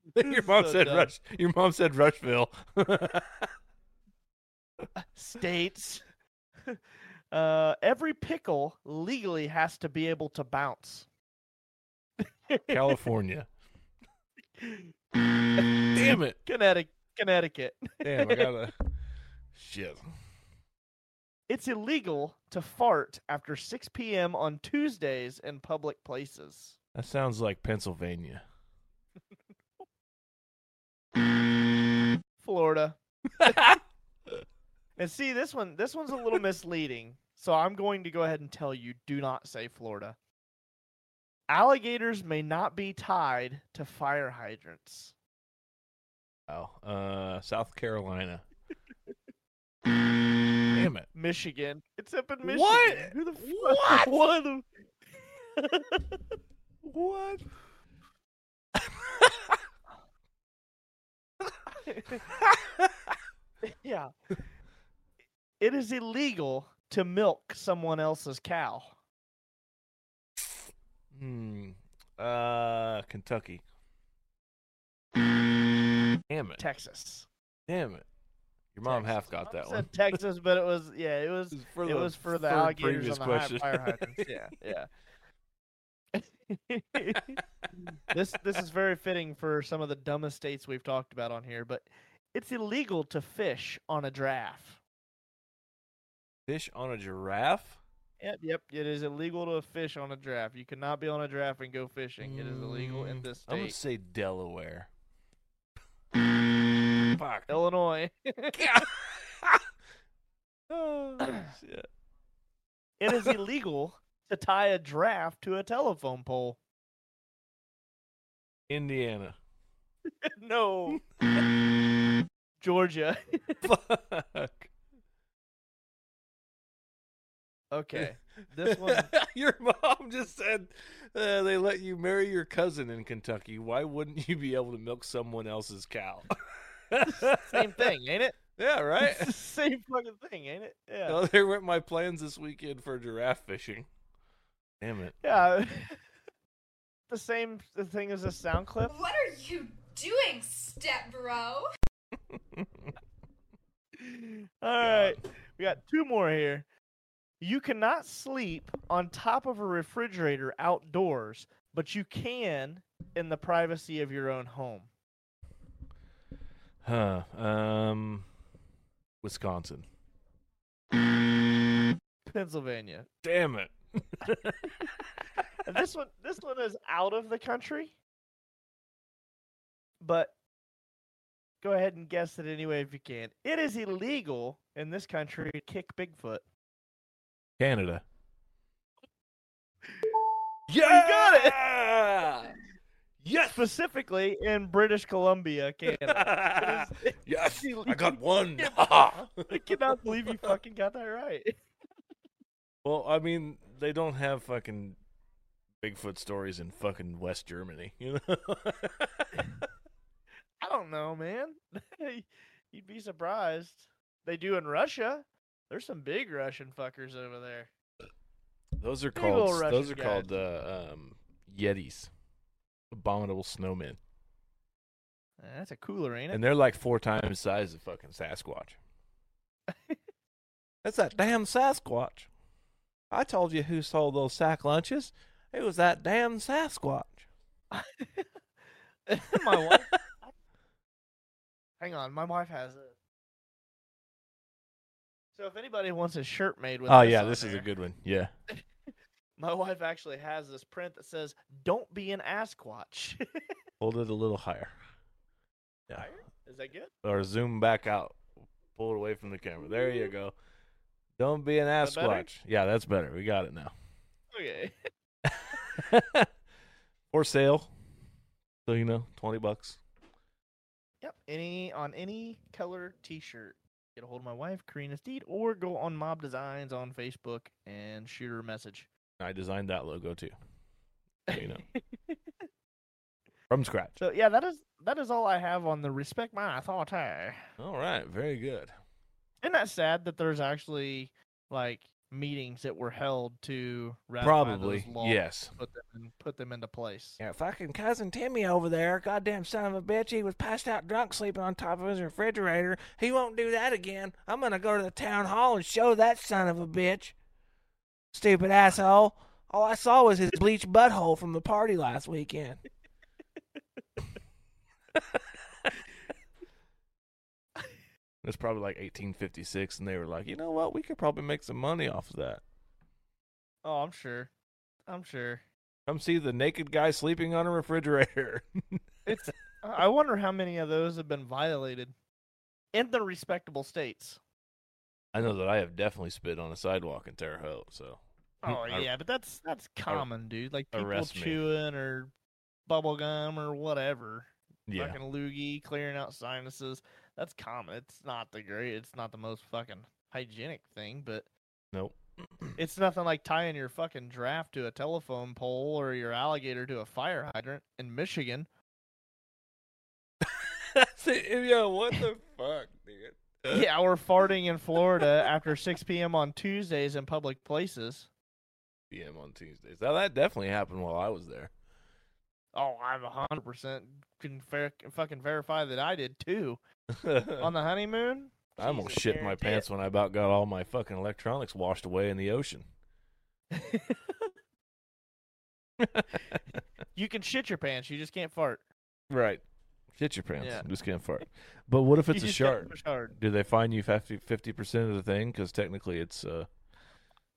<laughs> your mom So said dumb. Rush. Your mom said Rushville. states <laughs> uh, every pickle legally has to be able to bounce. California. <laughs> Damn it. Connecticut. Connecticut. Damn, I gotta. Shit. It's illegal to fart after 6 p.m. on Tuesdays in public places. That sounds like Pennsylvania. Florida. <laughs> and see this one this one's a little misleading. So I'm going to go ahead and tell you do not say Florida. Alligators may not be tied to fire hydrants. Oh, uh, South Carolina. <laughs> Damn it. Michigan. It's up in Michigan. What? Who the fuck? What? <laughs> What the What? <laughs> yeah. It is illegal to milk someone else's cow. Hmm. Uh, Kentucky. Damn it. Texas. Damn it. Your mom half got that Said one. Texas, but it was yeah, it was <laughs> It's for it the was for the alligators on the hi- question. fire hydrants. <laughs> Yeah, yeah. <laughs> this this is very fitting for some of the dumbest states we've talked about on here, but it's illegal to fish on a giraffe. Fish on a giraffe? Yep, yep. It is illegal to fish on a giraffe. You cannot be on a giraffe and go fishing. It is illegal in Mm, this I'm gonna say Delaware. <laughs> Fuck. Illinois. oh, <laughs> shit. it is illegal to tie a draft to a telephone pole. Indiana. <laughs> no. Georgia. Fuck. Okay. <laughs> This one <laughs> your mom just said uh, they let you marry your cousin in Kentucky. Why wouldn't you be able to milk someone else's cow? same thing, ain't it? Yeah, right. Same fucking thing, ain't it? Yeah. Well, there went my plans this weekend for giraffe fishing. Damn it. Yeah. <laughs> <laughs> the same thing as a sound clip. What are you doing, step bro? <laughs> All right. We got two more here. You cannot sleep on top of a refrigerator outdoors, but you can in the privacy of your own home. Huh. Um, Wisconsin. Pennsylvania. Damn it. And <laughs> this one this one is out of the country. But go ahead and guess it anyway if you can. It is illegal in this country to kick Bigfoot. Canada. Yeah, <laughs> you got it. <laughs> Yes. Specifically in British Columbia, Canada. Is- yes. I got one. I cannot believe you fucking got that right. well, I mean, they don't have fucking Bigfoot stories in fucking West Germany, <laughs> you know. I don't know, man. <laughs> You'd be surprised. They do in Russia. There's some big Russian fuckers over there. those are Big called those are Russian called uh, um, Yetis, abominable snowmen, Uh, That's a cooler, ain't it? and they're like four times the size of fucking Sasquatch. <laughs> That's that damn Sasquatch. I told you who sold those sack lunches. It was that damn Sasquatch. <laughs> my wife. Hang on, my wife has it. So if anybody wants a shirt made with, Oh yeah, this is a good one. Yeah. <laughs> My wife actually has this print that says "Don't be an Asquatch." <laughs> Hold it a little higher. Yeah. Higher? Is that good? Or zoom back out. Pull it away from the camera. There you go. Don't be an that better? Asquatch. Yeah, that's better. We got it now. Okay. <laughs> For sale. So you know, twenty bucks. Yep. Any on any color T-shirt. Get a hold of my wife, Karina Steed, or go on Mob Designs on Facebook and shoot her a message. I designed that logo too. So you know. <laughs> From scratch. So yeah, that is that is all I have on the respect my authority. All right, very good. Isn't that sad that there's actually like meetings that were held to Probably. those laws, Yes. put them and put them into place. Yeah, fucking cousin Timmy over there, goddamn son of a bitch, he was passed out drunk sleeping on top of his refrigerator. He won't do that again. I'm gonna go to the town hall and show that son of a bitch. Stupid asshole. All I saw was his bleached butthole from the party last weekend. <laughs> It's probably like 1856, and they were like, you know what? We could probably make some money off of that. Oh, I'm sure. I'm sure. Come see the naked guy sleeping on a refrigerator. <laughs> It's. I wonder how many of those have been violated in the respectable states. I know that I have definitely spit on a sidewalk in Terre Haute, so. Oh hmm, I- yeah, but that's that's common, dude. Like people arrest me. chewing or bubble gum or whatever. Yeah. Fucking loogie, clearing out sinuses. That's common. It's not the great. It's not the most fucking hygienic thing, but Nope. it's nothing like tying your fucking draft to a telephone pole or your alligator to a fire hydrant in Michigan. <laughs> <laughs> yeah, what the fuck, dude? yeah, we're farting in Florida after 6 p.m. on Tuesdays in public places. PM on Tuesdays. Now that definitely happened while I was there. Oh, I'm a hundred percent can ver- fucking verify that I did too <laughs> on the honeymoon. I almost Jesus, shit my guarantee pants when I about got all my fucking electronics washed away in the ocean. <laughs> you can shit your pants, you just can't fart. right. Shit your pants. Yeah. Just can't fart. But what if <laughs> it's You a just gotta shark? push hard. Do they fine you 50 percent of the thing? Because technically it's uh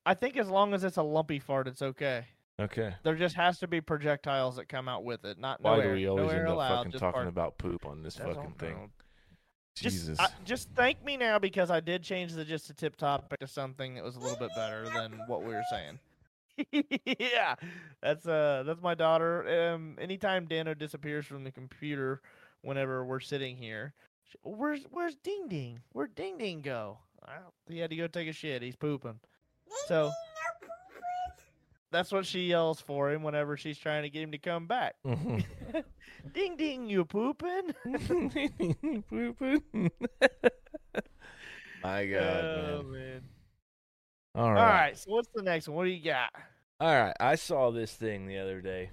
I think as long as it's a lumpy fart, it's okay. okay. There just has to be projectiles that come out with it, not Why no do air. we no always air end up allowed, fucking just talking fart. about poop on this don't fucking thing? Know. Just, I, just thank me now because I did change the just a tip topic to something that was a little bit better than what we were saying. <laughs> yeah, that's uh, that's my daughter. Um, anytime Dano disappears from the computer, whenever we're sitting here, she, where's where's Ding Ding? Where'd Ding Ding go? Well, he had to go take a shit. He's pooping. So that's what she yells for him whenever she's trying to get him to come back. Mm-hmm. <laughs> ding ding, you pooping? <laughs> Pooping. <laughs> My God, oh man. man. All All right. right. So what's the next one? What do you got? All right. I saw this thing the other day.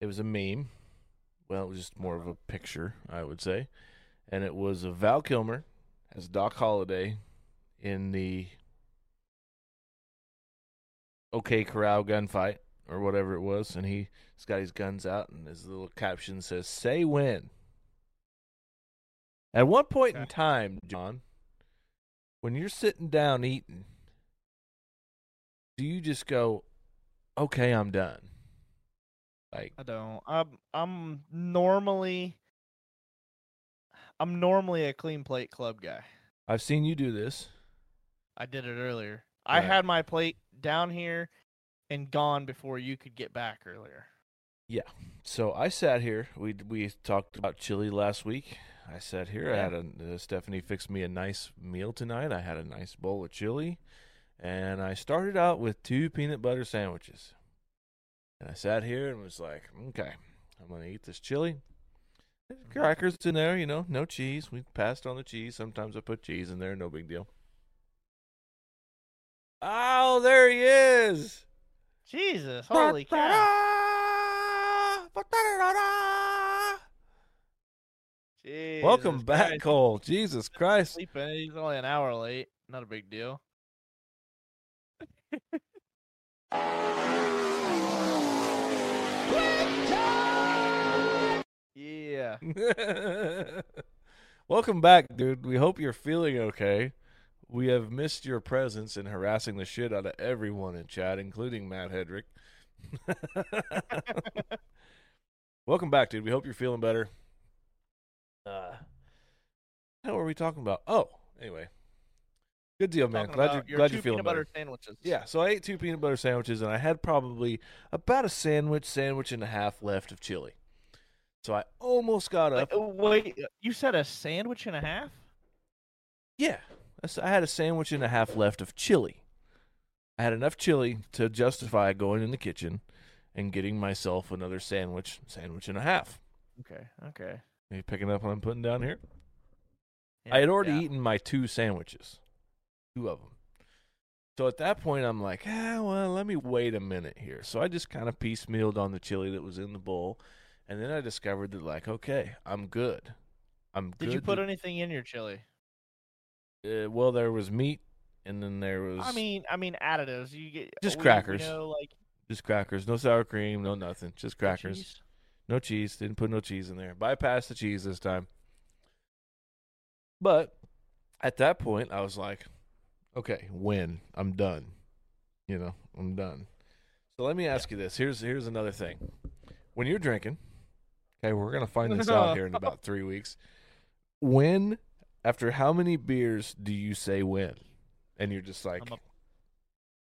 It was a meme. Well, it was just more of a picture, I would say. And it was of Val Kilmer as Doc Holliday in the OK Corral gunfight or whatever it was. And he, he's got his guns out, and his little caption says, Say when. At one point in time, John, when you're sitting down eating, do you just go, okay, I'm done? Like, I don't. I'm I'm normally I'm normally a clean plate club guy. I've seen you do this. I did it earlier. I had my plate down here and gone before you could get back earlier. Yeah. So I sat here. We we talked about chili last week. I sat here. I had a uh, Stephanie fixed me a nice meal tonight. I had a nice bowl of chili, and I started out with two peanut butter sandwiches. And I sat here and was like, okay, I'm gonna eat this chili. There's crackers in there, you know, no cheese. We passed on the cheese. Sometimes I put cheese in there, no big deal. Oh, there he is! Jesus, holy cow. Welcome back, Christ. Cole. Jesus Christ. Sleeping. He's only an hour late. Not a big deal. <laughs> yeah. <laughs> Welcome back, dude. We hope you're feeling okay. We have missed your presence in harassing the shit out of everyone in chat, including Matt Hedrick. <laughs> Welcome back, dude. We hope you're feeling better. Uh, what were we talking about? Oh, anyway, good deal, man. Glad you're your glad you're feeling peanut better. butter sandwiches. Yeah, so I ate two peanut butter sandwiches, and I had probably about a sandwich, sandwich and a half left of chili. So I almost got up. Wait, oh, wait, you said a sandwich and a half? Yeah, I had a sandwich and a half left of chili. I had enough chili to justify going in the kitchen and getting myself another sandwich, sandwich and a half. Okay, okay. Are you picking up what I'm putting down here? Yeah, I had already yeah. eaten my two sandwiches, two of them. So at that point, I'm like, ah, well, let me wait a minute here. So I just kind of piecemealed on the chili that was in the bowl, and then I discovered that, like, okay, I'm good. I'm good. Did you put to- anything in your chili? Uh, well, there was meat, and then there was I mean, I mean additives. You get Just we- crackers. know, like just crackers, no sour cream, no nothing, just crackers, cheese? no cheese. Didn't put no cheese in there. Bypass the cheese this time. But at that point, I was like, okay, when I'm done, you know, I'm done. So let me ask you this. Here's here's another thing. When you're drinking, okay, we're gonna find this out here in <laughs> about three weeks. When, after how many beers do you say when? And you're just like, I'm a,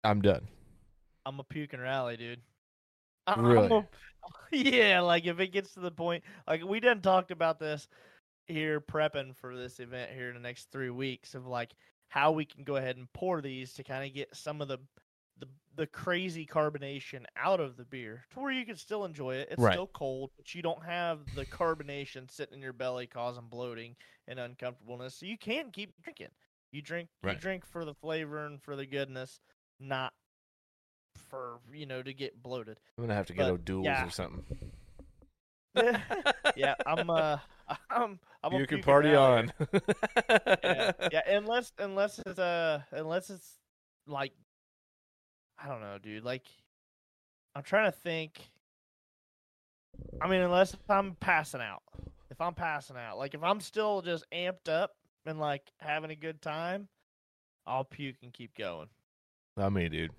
I'm done. I'm a puke and rally, dude. I'm Really? a- <laughs> yeah, like if it gets to the point, like we done talked about this here prepping for this event here in the next three weeks of like how we can go ahead and pour these to kind of get some of the the the crazy carbonation out of the beer to where you can still enjoy it. It's Right. still cold, but you don't have the carbonation sitting in your belly causing bloating and uncomfortableness. So you can keep drinking. You drink Right. you drink for the flavor and for the goodness, not for you know to get bloated. I'm gonna have to get But, O'Doul's yeah. or something. <laughs> yeah, I'm uh <laughs> I'm I'm you can party on. yeah, yeah, unless unless it's uh unless it's like I don't know, dude. Like I'm trying to think. I mean, unless I'm passing out. If I'm passing out, like if I'm still just amped up and like having a good time, I'll puke and keep going. Not me, dude.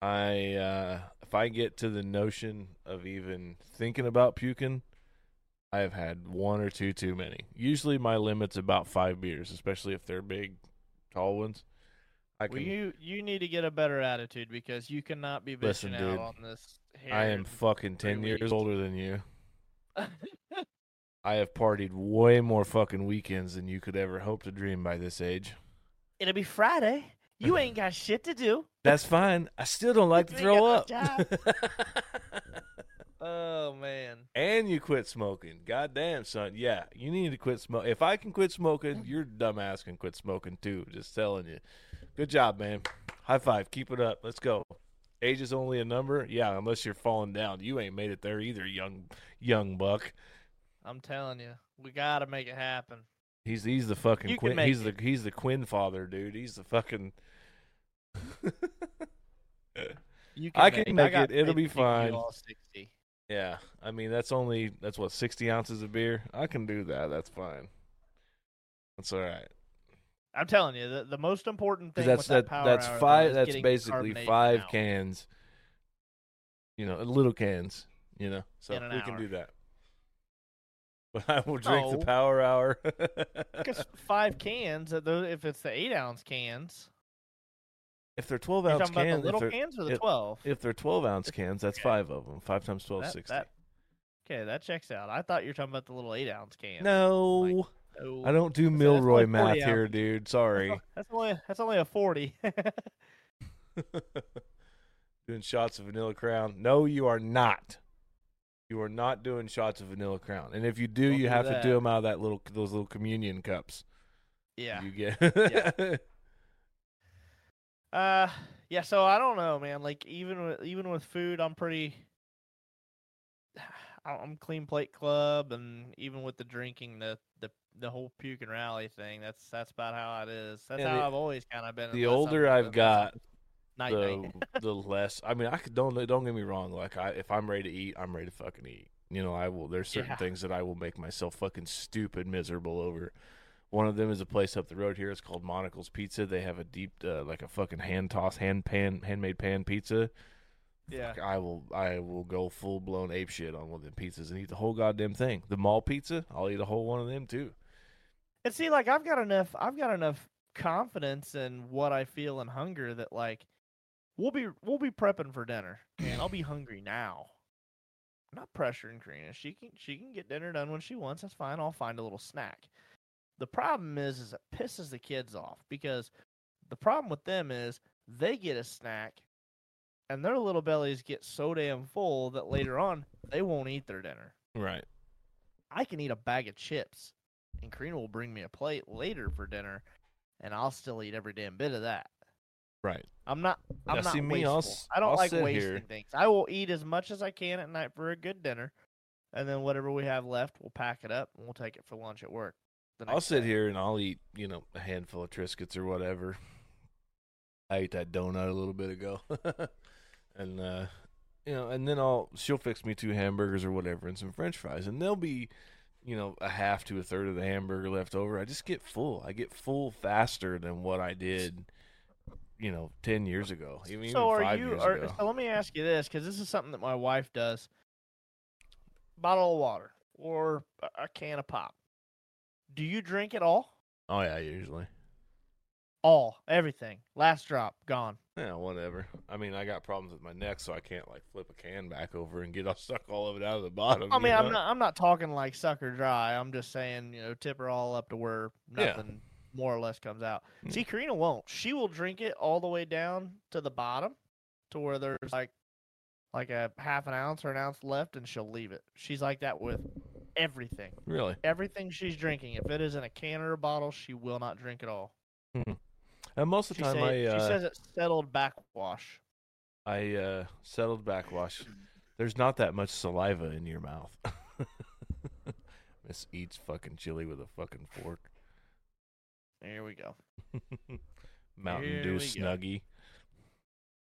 I uh if I get to the notion of even thinking about puking, I have had one or two too many. Usually my limit's about five beers, especially if they're big, tall ones. I Well, you you need to get a better attitude because you cannot be Listen, bitching dude, on this. I am here fucking three ten years weeks. older than you. <laughs> I have partied way more fucking weekends than you could ever hope to dream by this age. It'll be Friday. You ain't got shit to do. <laughs> That's fine. I still don't like to You ain't throw up. <laughs> Oh man. and you quit smoking. Goddamn, son. Yeah, you need to quit smoking. If I can quit smoking, your dumbass can quit smoking too. Just telling you. Good job, man. High five. Keep it up. Let's go. Age is only a number. Yeah, unless you're falling down. You ain't made it there either, young young buck. I'm telling you, we gotta make it happen. He's he's the fucking You Quinn. He's it. the he's the Quinn father, dude. He's the fucking. <laughs> You I make can make got it. It'll be can fine. all 60. yeah, I mean that's only that's what sixty ounces of beer. I can do that. That's fine. That's all right. I'm telling you, the, the most important thing that's with that, that power that's hour, five. That's basically five cans. You know, little cans. You know, so we can do that. <laughs> But I will drink No. the power hour. <laughs> Because five cans, uh, if it's the eight ounce cans, if they're twelve you're ounce talking about cans, the little cans or the if- twelve. if they're twelve ounce cans, that's Okay. five of them. Five times twelve, That- sixty. that- okay, that checks out. I thought you were talking about the little eight ounce cans. no, Like, No. I don't do That's- Milroy 40 math here, dude. Sorry. That's only that's only a forty. <laughs> doing shots of Vanilla Crown. No, you are not. You are not doing shots of Vanilla Crown. And if you do, Don't you do have to do them out of that little those little communion cups. yeah. You get. Yeah. <laughs> Uh, yeah. So I don't know, man. Like even with even with food, I'm pretty. I'm clean plate club, and even with the drinking, the the the whole puke and rally thing. That's that's about how it is. That's Yeah, how the- I've always kind of been. the older I've got, night the night. the less. I mean, I could don't don't get me wrong. Like I, if I'm ready to eat, I'm ready to fucking eat. You know, I will. There's certain Yeah. things that I will make myself fucking stupid miserable over. One of them is a place up the road here. It's called Monical's Pizza. They have a deep, uh, like a fucking hand toss, hand pan, handmade pan pizza. Yeah. Fuck, I will, I will go full blown ape shit on one of them pizzas and eat the whole goddamn thing. The mall pizza, I'll eat a whole one of them too. And see, like I've got enough, I've got enough confidence in what I feel and hunger that like we'll be we'll be prepping for dinner, and I'll be <laughs> hungry now. I'm not pressuring Karina. She can she can get dinner done when she wants. That's fine. I'll find a little snack. The problem is, is it pisses the kids off because the problem with them is they get a snack, and their little bellies get so damn full that later on they won't eat their dinner. Right. I can eat a bag of chips, and Karina will bring me a plate later for dinner, and I'll still eat every damn bit of that. Right. I'm not. I'm Yeah, not see, me. I'll I don't I'll like wasting here. things. I will eat as much as I can at night for a good dinner, and then whatever we have left, we'll pack it up and we'll take it for lunch at work. I'll sit day. here and I'll eat, you know, a handful of Triscuits or whatever. I ate that donut a little bit ago, <laughs> and uh, you know, and then I'll she'll fix me two hamburgers or whatever and some French fries, and there'll be, you know, a half to a third of the hamburger left over. I just get full. I get full faster than what I did, you know, ten years ago. Even, even So are five you? Are, so let me ask you this, because this is something that my wife does. Bottle of water or a, a can of pop. Do you drink it all? Oh yeah, usually. All, everything, last drop, gone. Yeah, whatever. I mean, I got problems with my neck, so I can't like flip a can back over and get all <laughs> suck all of it out of the bottom. I you mean, I'm not. I'm not talking like sucker dry. I'm just saying, you know, tip her all up to where Yeah. nothing more or less comes out. Mm. See, Karina won't. She will drink it all the way down to the bottom, to where there's like, like a half an ounce or an ounce left, and she'll leave it. She's like that with everything. really. Everything she's drinking, if it is in a can or a bottle, she will not drink it all. And most of She, the time, say- I uh, she says it's settled backwash. I uh, settled backwash. There's not that much saliva in your mouth. <laughs> Miss eats fucking chili with a fucking fork. There we go. <laughs> Mountain Here Dew. Snuggie.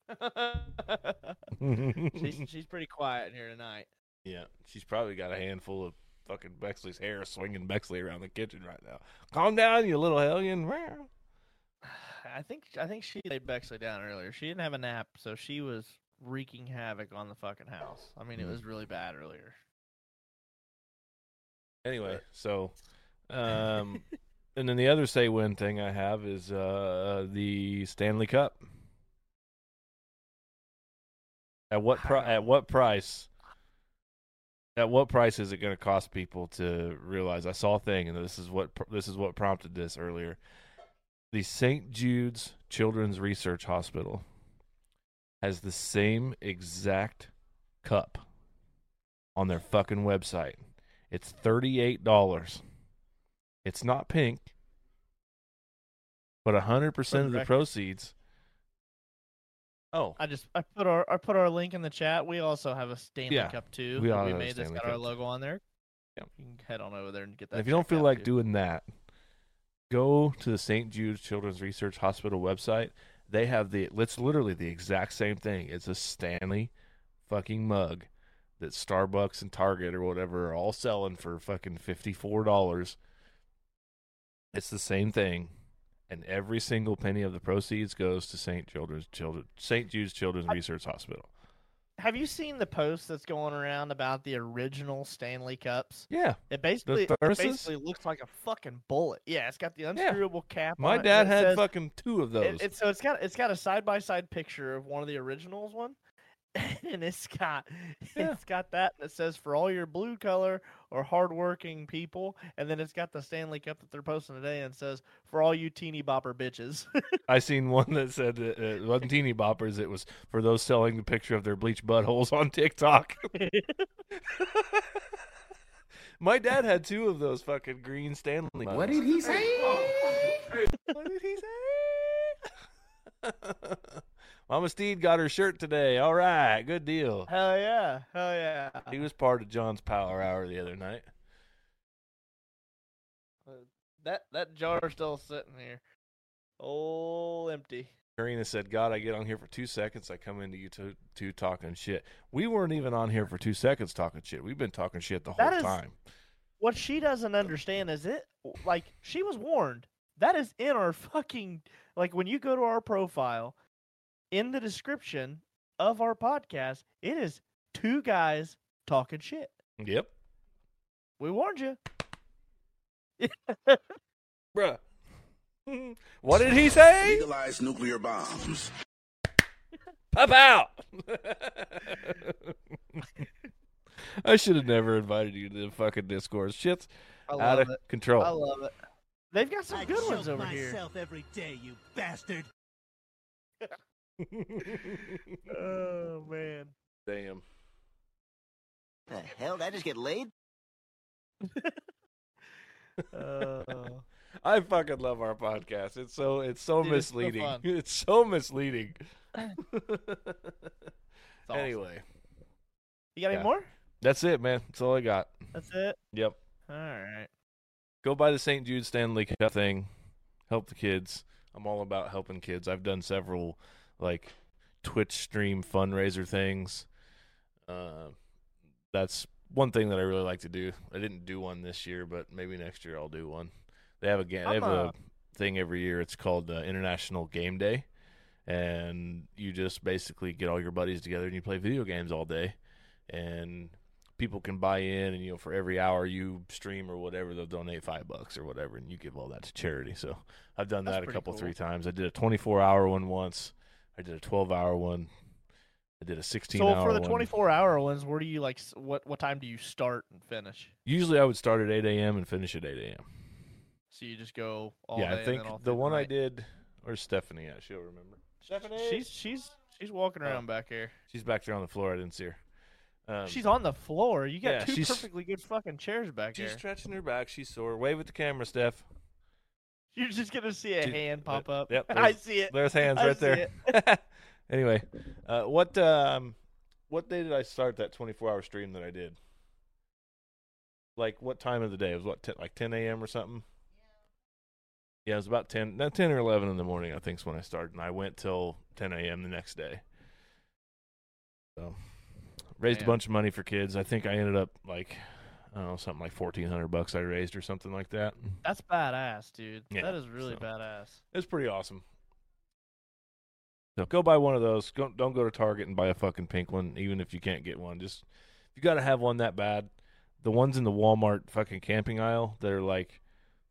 <laughs> she's she's pretty quiet in here tonight. yeah, she's probably got a handful of fucking Bexley's hair swinging Bexley around the kitchen right now. Calm down, you little hellion. I think I think she laid Bexley down earlier. She didn't have a nap, so she was wreaking havoc on the fucking house. I mean, it Mm. was really bad earlier. Anyway, so, <laughs> um, and then the other say win thing I have is uh the Stanley Cup. At what pri- at what price? At what price is it going to cost people to realize? I saw a thing, and this is what pr- this is what prompted this earlier. The St. Jude's Children's Research Hospital has the same exact cup on their fucking website. It's thirty-eight dollars. It's not pink, but hundred percent of the proceeds. Oh, I just I put our I put our link in the chat. We also have a Stanley Yeah, Cup too. we all we made that's Stanley got our logo on there. Yeah. You can head on over there and get that. And if you don't feel like too. doing that, go to the St. Jude's Children's Research Hospital website. They have the it's literally the exact same thing. It's a Stanley fucking mug that Starbucks and Target or whatever are all selling for fucking fifty four dollars. It's the same thing. And every single penny of the proceeds goes to St. Children's Children St. Jude's Children's I- Research Hospital. Have you seen the post that's going around about the original Stanley Cups? Yeah. It basically it basically looks like a fucking bullet. Yeah, it's got the unscrewable cap. My dad it had says- fucking two of those. It, it's so it's got it's got a side by side picture of one of the originals one, <laughs> and it's got Yeah. it's got that and it says for all your blue collar or hardworking people, and then it's got the Stanley Cup that they're posting today and says for all you teeny bopper bitches. <laughs> I seen one that said that uh, it wasn't teeny boppers. It was for those selling the picture of their bleached buttholes on TikTok. <laughs> My dad had two of those fucking green Stanley. Cups. <laughs> What did he say? What did he say? Mama Steed got her shirt today. All right, good deal. hell yeah, hell yeah. He was part of John's Power Hour the other night. Uh, that that jar's still sitting here, all empty. Karina said, "God, I get on here for two seconds. I come into you two, two talking shit. We weren't even on here for two seconds talking shit. We've been talking shit the whole is- time. What she doesn't understand is it like she was warned. That is in our fucking like when you go to our profile in the description of our podcast, it is two guys talking shit. Yep, We warned you. bruh. <laughs> what did he say? Legalize nuclear bombs. Pop out. <laughs> I should have never invited you to the fucking discourse. Shit's out of it. control. I love it. They've got some I good ones choke over here. myself every day, you bastard. <laughs> Oh man. Damn. The hell? Did I just get laid? Uh, <laughs> I fucking love our podcast. It's so it's so Dude, it's so misleading. <laughs> it's so misleading. <laughs> It's awesome. anyway, you got yeah. any more? that's it, man. That's all I got. That's it. Yep. All right. Go buy the St. Jude Stanley Cup thing. Help the kids. I'm all about helping kids. I've done several like Twitch stream fundraiser things. Uh, that's one thing that I really like to do. I didn't do one this year, but maybe next year I'll do one. They have a game. They have a thing every year. It's called uh, International Game Day, and you just basically get all your buddies together and you play video games all day, and people can buy in, and you know for every hour you stream or whatever, they'll donate five bucks or whatever, and you give all that to charity. So I've done That's that a couple cool. three times. I did a 24 hour one once. I did a 12 hour one. I did a 16-hour one. So for the one. 24 hour ones, where do you like? What what time do you start and finish? Usually I would start at 8 a.m. and finish at 8 a.m. So you just go all yeah, day I and think then all the through one I did, or Stephanie, yeah, she'll remember. Stephanie, She's she's she's walking Oh. around back here. she's back there on the floor. I didn't see her. Um, she's on the floor. You got yeah, two she's- perfectly good fucking chairs back she's here. stretching her back. She's sore. Wave at the camera, Steph. You're just gonna see a hand pop up. yep, <laughs> I see it. There's hands I right there. <laughs> anyway, uh, what um, what day did I start that 24 hour stream that I did? Like what time of the day? It was what 10, like 10 a.m. or something. Yeah, it was about 10, no, 10 or 11 in the morning. I think is when I started, and I went till 10 a.m. the next day. So raised Man. a bunch of money for kids. I think I ended up like I don't know something like 1400 bucks I raised or something like that. That's badass, dude. Yeah, that is really so- badass. It's pretty awesome. So go buy one of those. Go, don't go to Target and buy a fucking pink one, even if you can't get one. Just if you got to have one that bad, the ones in the Walmart fucking camping aisle, they're like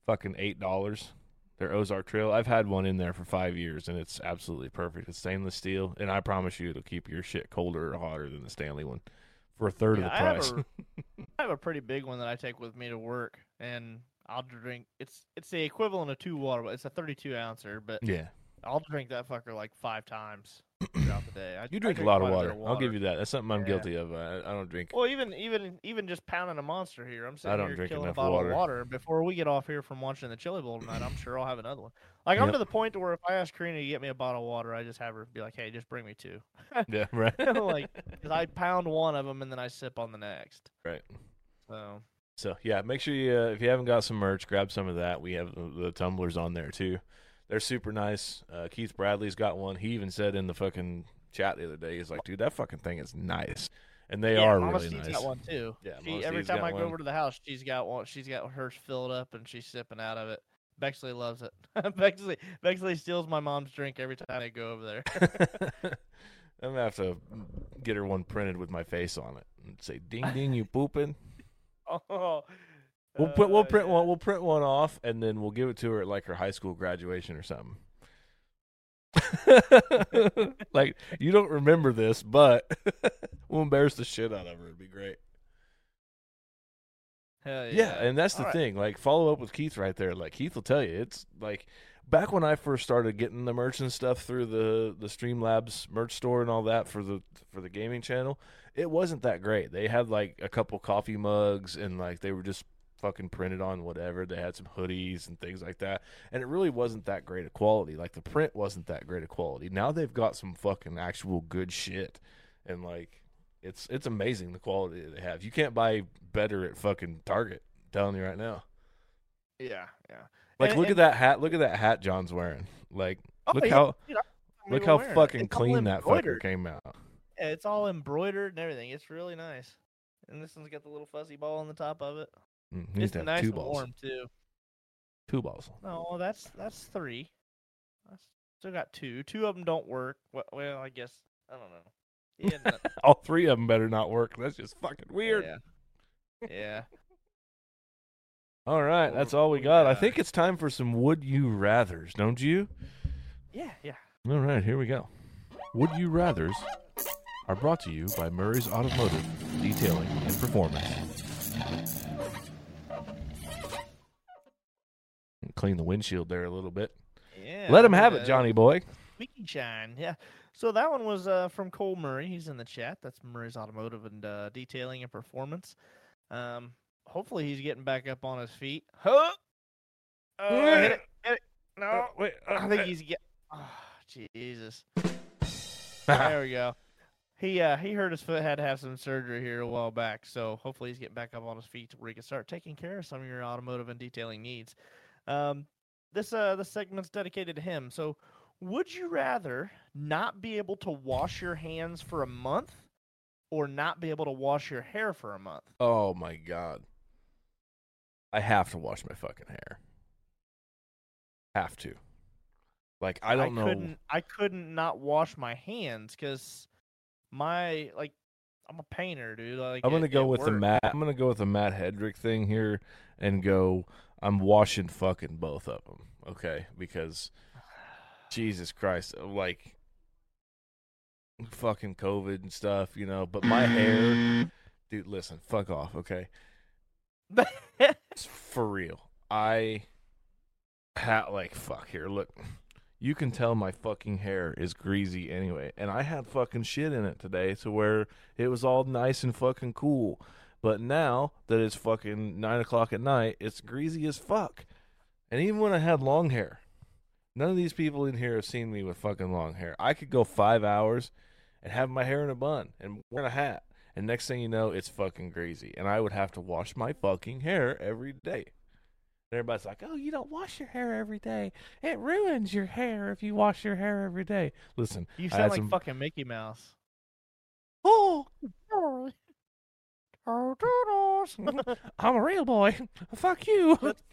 fucking eight dollars. They're Ozark Trail. I've had one in there for five years, and it's absolutely perfect. It's stainless steel, and I promise you, it'll keep your shit colder or hotter than the Stanley one for a third Yeah, of the I have price. a- <laughs> I have a pretty big one that I take with me to work, and I'll drink. It's it's the equivalent of two water. but It's a 32 ouncer, but yeah, I'll drink that fucker like five times throughout the day. I, you I drink a lot of quite water. I'll give you that. That's something I'm Yeah. guilty of. I, I don't drink. Well, even even even just pounding a monster here, I'm sitting don't here drink killing enough a bottle water. of water. Before we get off here from watching the Chili Bowl tonight, I'm sure I'll have another one. Like I'm to the point to where if I ask Karina to get me a bottle of water, I just have her be like, "Hey, just bring me two. <laughs> Yeah, right. <laughs> like, 'cause I pound one of them and then I sip on the next. right. So So yeah, make sure you uh, if you haven't got some merch, grab some of that. We have the, the tumblers on there too. They're super nice. Uh, Keith Bradley's got one. He even said in the fucking chat the other day, he's like, "Dude, that fucking thing is nice," and they yeah, are Mama really Steve's nice. got one too. Yeah, She, every time I go one. over to the house, she's got one. She's got hers filled up and she's sipping out of it. Bexley loves it. <laughs> Bexley Bexley steals my mom's drink every time I go over there. <laughs> I'm gonna have to get her one printed with my face on it and say, "Ding ding, you pooping." <laughs> oh, We'll put we'll uh, print one we'll print one off and then we'll give it to her at like her high school graduation or something. <laughs> like you don't remember this, but <laughs> we'll embarrass the shit out of her. It'd be great. Hell yeah. Yeah, and that's the All right. thing. Like follow up with Keith right there. Like Keith will tell you, it's like back when I first started getting the merch and stuff through the the Streamlabs merch store and all that for the for the gaming channel. It wasn't that great. They had like a couple coffee mugs and like they were just fucking printed on whatever. They had some hoodies and things like that. And it really wasn't that great of quality. Like the print wasn't that great of quality. Now they've got some fucking actual good shit. And like it's it's amazing the quality that they have. You can't buy better at fucking Target. I'm telling you right now. Yeah, yeah. Like And- look and- at that hat. Look at that hat John's wearing. Like Oh, look yeah, how dude, look how wearing it. fucking clean that fucker came out. Yeah, it's all embroidered and everything. It's really nice. And this one's got the little fuzzy ball on the top of it. Mm, he It's to nice two and balls. warm too. Two balls. No, that's that's three. I still got two. Two of them don't work. Well, well I guess I don't know. Yeah, <laughs> no- All three of them better not work. That's just fucking weird. Yeah. Yeah. All right, that's all we got. I think it's time for some would you rather's, don't you? Yeah, yeah. All right, here we go. Would you rather's are brought to you by Murray's Automotive Detailing and Performance. Clean the windshield there a little bit. Yeah. Let him have uh, it, Johnny boy. Squeaky shine. Yeah. So that one was uh, from Cole Murray. He's in the chat. That's Murray's Automotive and uh, Detailing and Performance. Um, hopefully he's getting back up on his feet. Huh? Oh, hit it, hit it. No, Uh, wait, uh, I think he's get. Oh, Jesus. <laughs> there we go. He uh he hurt his foot, had to have some surgery here a while back. So hopefully he's getting back up on his feet where he can start taking care of some of your automotive and detailing needs. Um, this uh this segment's dedicated to him. So, would you rather not be able to wash your hands for a month, or not be able to wash your hair for a month? Oh my god. I have to wash my fucking hair. Have to. Like I don't know. Couldn't, I couldn't not wash my hands because my like I'm a painter, dude. Like I'm gonna it- go it with the. Matt. I'm gonna go with the Matt Hedrick thing here and go. I'm washing fucking both of them. Okay, because Jesus Christ, uh, like fucking COVID and stuff, you know. But my hair, <laughs> dude. Listen, fuck off. Okay, <laughs> It's for real. I had like fuck here. Look, you can tell my fucking hair is greasy anyway, and I had fucking shit in it today to where it was all nice and fucking cool. But now that it's fucking nine o'clock at night, it's greasy as fuck. And even when I had long hair, none of these people in here have seen me with fucking long hair. I could go five hours and have my hair in a bun and wear a hat. And next thing you know, it's fucking greasy. And I would have to wash my fucking hair every day. And everybody's like, oh, you don't wash your hair every day. It ruins your hair if you wash your hair every day. Listen, You sound like some- fucking Mickey Mouse. <gasps> Oh, <laughs> I'm a real boy. Fuck you. Yes. <laughs>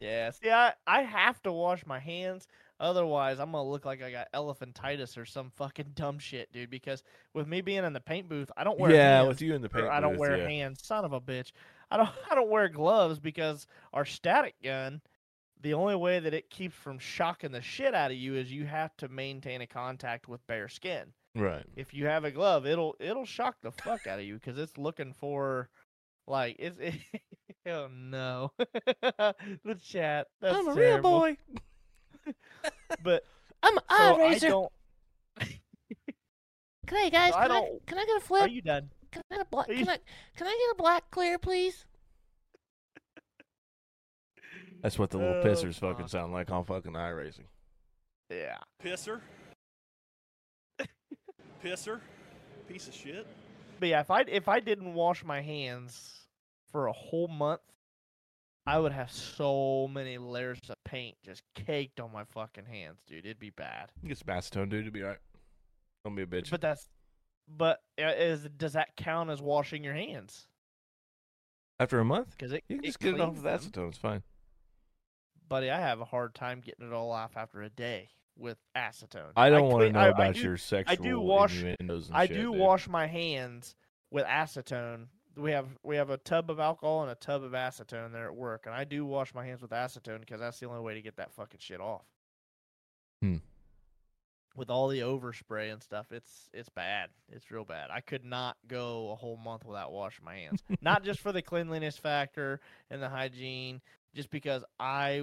Yeah, see, I, I have to wash my hands. Otherwise, I'm gonna look like I got elephantitis or some fucking dumb shit, dude. Because with me being in the paint booth, I don't wear yeah, hands, with you in the or paint I don't booth, wear yeah. hands. Son of a bitch. I don't <laughs> I don't wear gloves because our static gun. The only way that it keeps from shocking the shit out of you is you have to maintain a contact with bare skin. Right. If you have a glove, it'll it'll shock the fuck out of you because it's looking for like it's. <laughs> It, oh no, <laughs> the chat. That's I'm a real boy. <laughs> But I'm an so eye I raiser. don't. Can I, guys? so Can I, don't- can I get a flip? Are flip? you done? Can I get a black? are you- Can I? Can I get a black clear, please? That's what the little Oh, pissers fucking fuck. sound like on fucking iRacing. Yeah. Pisser. Pisser. Piece of shit. But yeah, if I if I didn't wash my hands for a whole month, I would have so many layers of paint just caked on my fucking hands, dude. It'd be bad. Get some acetone, dude. It'll be all right. Don't be a bitch. But that's but uh, is does that count as washing your hands? After a month, Because it you can it just get it off cleans with acetone. It's fine. buddy. I have a hard time getting it all off after a day with acetone. I don't want to know I- I about do- your sexual wash- innuendos and I shit, do dude. wash my hands with acetone. We have we have a tub of alcohol and a tub of acetone there at work, and I do wash my hands with acetone because that's the only way to get that fucking shit off. Hmm. With all the overspray and stuff, it's it's bad. It's real bad. I could not go a whole month without washing my hands. <laughs> not just for the cleanliness factor and the hygiene, just because I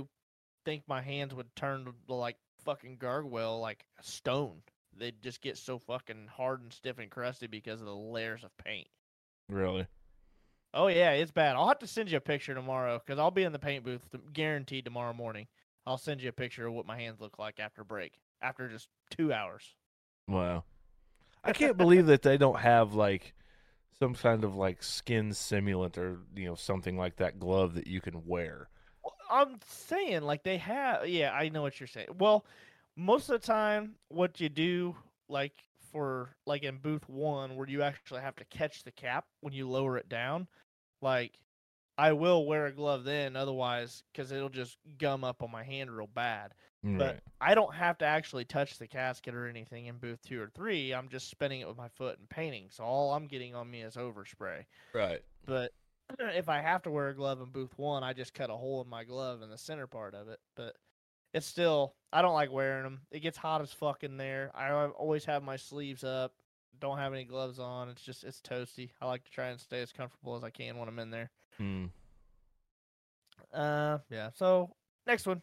think my hands would turn to like fucking gargoyle like stone. They'd just get so fucking hard and stiff and crusty because of the layers of paint. Really? Oh yeah, it's bad. I'll have to send you a picture tomorrow because I'll be in the paint booth, th- guaranteed tomorrow morning. I'll send you a picture of what my hands look like after break, after just two hours. Wow. I can't believe that they don't have like some kind of like skin simulant or you know something like that glove that you can wear. I'm saying like they have. Yeah, I know what you're saying. Well, most of the time, what you do like for like in booth one, where you actually have to catch the cap when you lower it down, like I will wear a glove then, otherwise, because it'll just gum up on my hand real bad. But I don't have to actually touch the casket or anything in booth two or three. I'm just spinning it with my foot and painting. So all I'm getting on me is overspray. Right. But <clears throat> if I have to wear a glove in booth one, I just cut a hole in my glove in the center part of it. But it's still, I don't like wearing them. It gets hot as fuck in there. I always have my sleeves up. Don't have any gloves on. It's just, it's toasty. I like to try and stay as comfortable as I can when I'm in there. Hmm. Uh, yeah. So next one.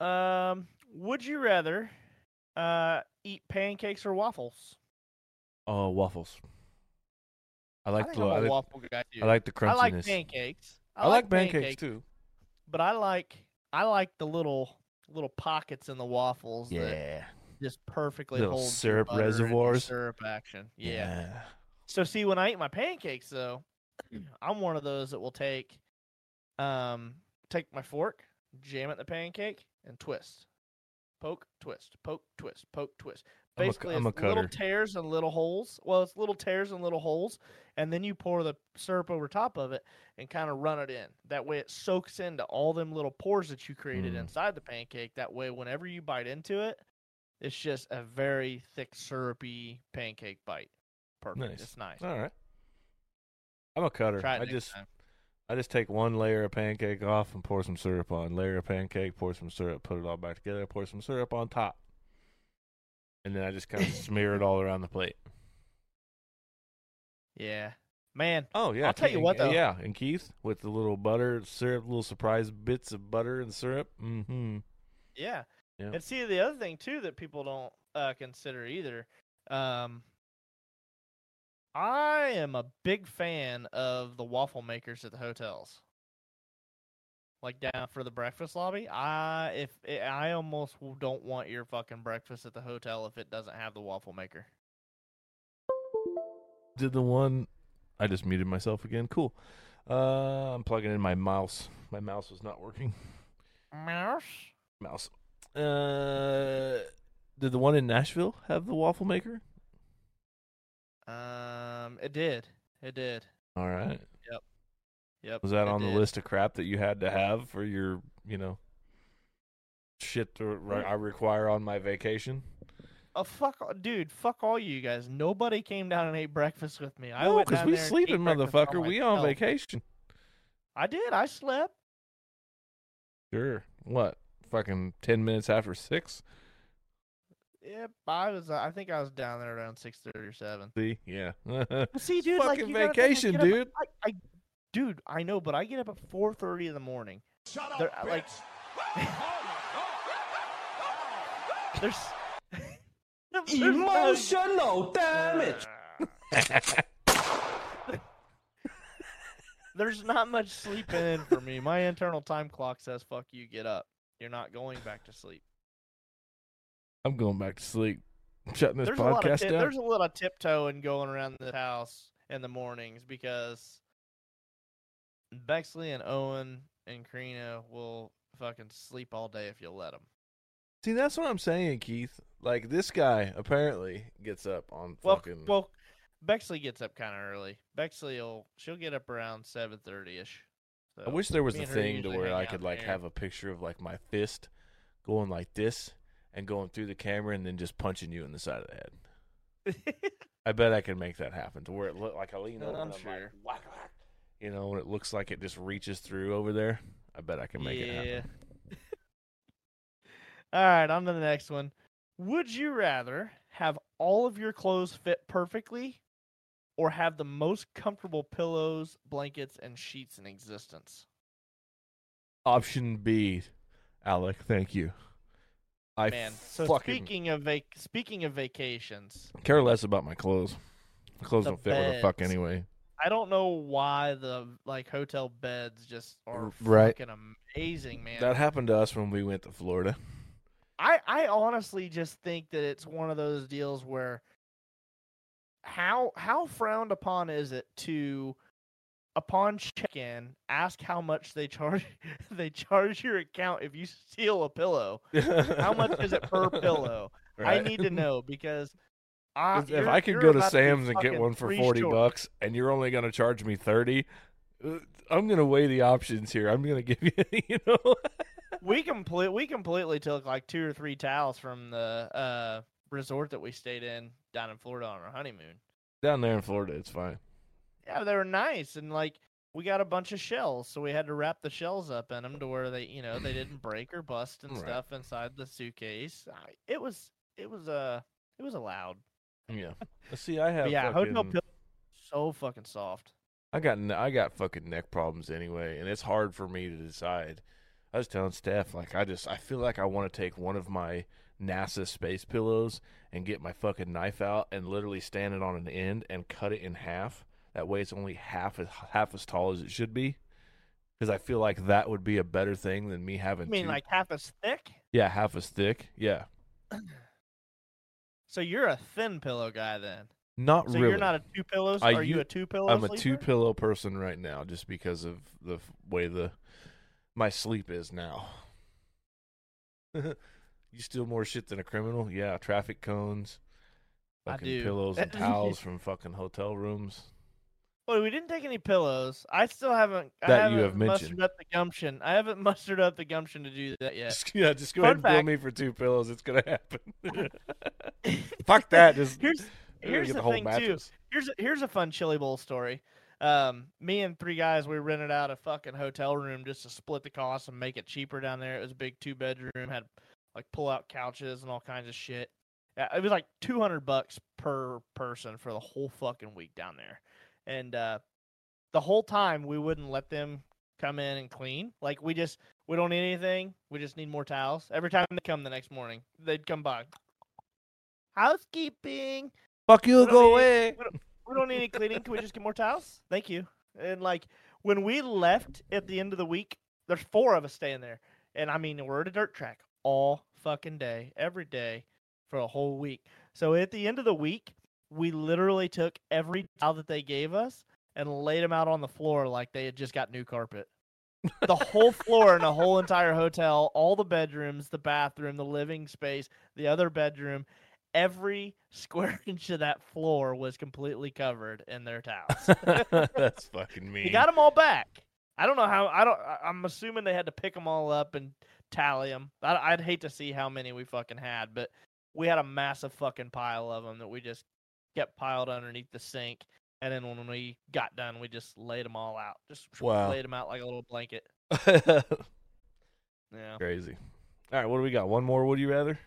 Um, would you rather uh eat pancakes or waffles? Oh, waffles. I like I think the I'm I a like, waffle guy too. I like the I like crunchiness. pancakes. I, like pancakes, too. but I like I like the little little pockets in the waffles that Yeah. just perfectly Little hold syrup butter and your reservoirs. syrup action. Yeah. So see, when I eat my pancakes, though, <clears throat> I'm one of those that will take, um, take my fork, jam it in the pancake, and twist, poke, twist, poke, twist, poke, twist. I'm a Basically, I'm a it's little tears and little holes. Well, it's little tears and little holes, and then you pour the syrup over top of it and kind of run it in. That way, it soaks into all them little pores that you created Mm. inside the pancake. That way, whenever you bite into it, it's just a very thick, syrupy pancake bite. Perfect. Nice. It's nice. All right. I'm a cutter. I just time. I just take one layer of pancake off and pour some syrup on. Layer of pancake, pour some syrup, put it all back together, pour some syrup on top. And then I just kind of <laughs> smear it all around the plate. Yeah, man. Oh yeah, I'll tell you and- what, though. Yeah, and Keith with the little butter, syrup, little surprise bits of butter and syrup. Mm-hmm. Yeah. Yeah. And see the other thing too that people don't uh, consider either. Um, I am a big fan of the waffle makers at the hotels. Like down for the breakfast lobby, I if I almost don't want your fucking breakfast at the hotel if it doesn't have the waffle maker. Did the one? I just muted myself again. Cool. Uh, I'm plugging in my mouse. My mouse was not working. Mouse. Mouse. Uh, did the one in Nashville have the waffle maker? Um, it did. It did. All right. Yep. Was that it on the list of crap that you had to have for your, you know, shit to re- I require on my vacation? Oh fuck, dude! Fuck all you guys. Nobody came down and ate breakfast with me. I no, because we sleeping, motherfucker. We on vacation. I did. I slept. Sure. What? Fucking ten minutes after six. Yep, I was. Uh, I think I was down there around six thirty or seven. See, yeah. <laughs> See, dude, like, fucking you gotta think, I vacation, get up dude. I, I, dude, I know, but I get up at four thirty in the morning. Shut There- I like- There's. there's no- Emotional damage. <laughs> There's not much sleeping in for me. My internal time clock says, "Fuck you, get up. You're not going back to sleep." I'm going back to sleep. I'm shutting this there's a lot of podcast tip, down. there's a little tiptoeing going around the house in the mornings because Bexley and Owen and Karina will fucking sleep all day if you'll let them. See, that's what I'm saying, Keith. Like this guy apparently gets up on Well, fucking. well, Bexley gets up kind of early. Bexley will she'll get up around seven thirty ish. So I wish there was a thing to where I could like there. have a picture of like my fist going like this and going through the camera and then just punching you in the side of the head. <laughs> I bet I can make that happen to where it look like I lean over. I'm and I'm like, sure. whack, whack. You know, when it looks like it just reaches through over there. I bet I can make it happen. <laughs> All right, on to the next one. Would you rather have all of your clothes fit perfectly or have the most comfortable pillows, blankets, and sheets in existence? Option B, Alec. Thank you. I Man, so fucking speaking of vac- speaking of vacations, care less about my clothes. My clothes don't fit what the fuck anyway. I don't know why the like hotel beds just are R- right. fucking amazing, man. That happened to us when we went to Florida. I I honestly just think that it's one of those deals where how how frowned upon is it to upon check-in ask how much they charge <laughs> they charge your account if you steal a pillow. <laughs> How much is it per pillow? I need to know because I, if I could go to Sam's and get one for forty short. bucks, and you're only going to charge me thirty, uh, I'm going to weigh the options here. I'm going <laughs> to give you, you know, we complete we completely took like two or three towels from the uh resort that we stayed in down in Florida on our honeymoon. down there in Florida, it's fine. Yeah, they were nice and like we got a bunch of shells, so we had to wrap the shells up in them to where they, you know, they <laughs> didn't break or bust and Right. stuff inside the suitcase. It was it was uh it was allowed. Yeah. Let's <laughs> see. I have. But yeah, fucking, hotel pillows so fucking soft. I got I got fucking neck problems anyway, and it's hard for me to decide. I was telling Steph like I just I feel like I want to take one of my NASA space pillows and get my fucking knife out and literally stand it on an end and cut it in half. That way, it's only half as half as tall as it should be, because I feel like that would be a better thing than me having. I mean, two- like half as thick. yeah, half as thick. Yeah, <clears throat> So you're a thin pillow guy then. not really. So really. you're not a two pillows. I Are you a two pillow? I'm a two pillow person right now, just because of the f- way the my sleep is now. <laughs> you steal more shit than a criminal? Yeah, traffic cones, fucking pillows and <laughs> towels from fucking hotel rooms. Well, we didn't take any pillows. I still haven't. I That you haven't have mentioned. mustered up the gumption. I haven't <laughs> mustered up the gumption to do that yet. Just, yeah, just go Fun ahead and bill fact- me for two pillows. It's gonna happen. <laughs> Fuck that. Just Here's here's the the whole thing too. mattress. Here's a, here's a fun chili bowl story. Um, me and three guys, we rented out a fucking hotel room just to split the cost and make it cheaper down there. It was a big two bedroom, had like pull out couches and all kinds of shit. It was like two hundred bucks per person for the whole fucking week down there, and uh, the whole time we wouldn't let them come in and clean. Like we just we don't need anything. We just need more towels. Every time they come the next morning, they'd come by. Housekeeping. Fuck you, We don't go away. We don't need any cleaning. Can we just get more towels? Thank you. And like when we left at the end of the week, there's four of us staying there. And I mean, we're at a dirt track all fucking day, every day for a whole week. So at the end of the week, we literally took every towel that they gave us and laid them out on the floor like they had just got new carpet. the whole floor in the whole <laughs> entire hotel, all the bedrooms, the bathroom, the living space, the other bedroom, every square <laughs> inch of that floor was completely covered in their towels. <laughs> That's fucking mean. he got them all back. I don't know how. I don't. I'm assuming they had to pick them all up and tally them. I, I'd hate to see how many we fucking had, but we had a massive fucking pile of them that we just kept piled underneath the sink. And then when we got done, we just laid them all out. Just Wow. laid them out like a little blanket. <laughs> Yeah. Crazy. All right, what do we got? One more? Would you rather?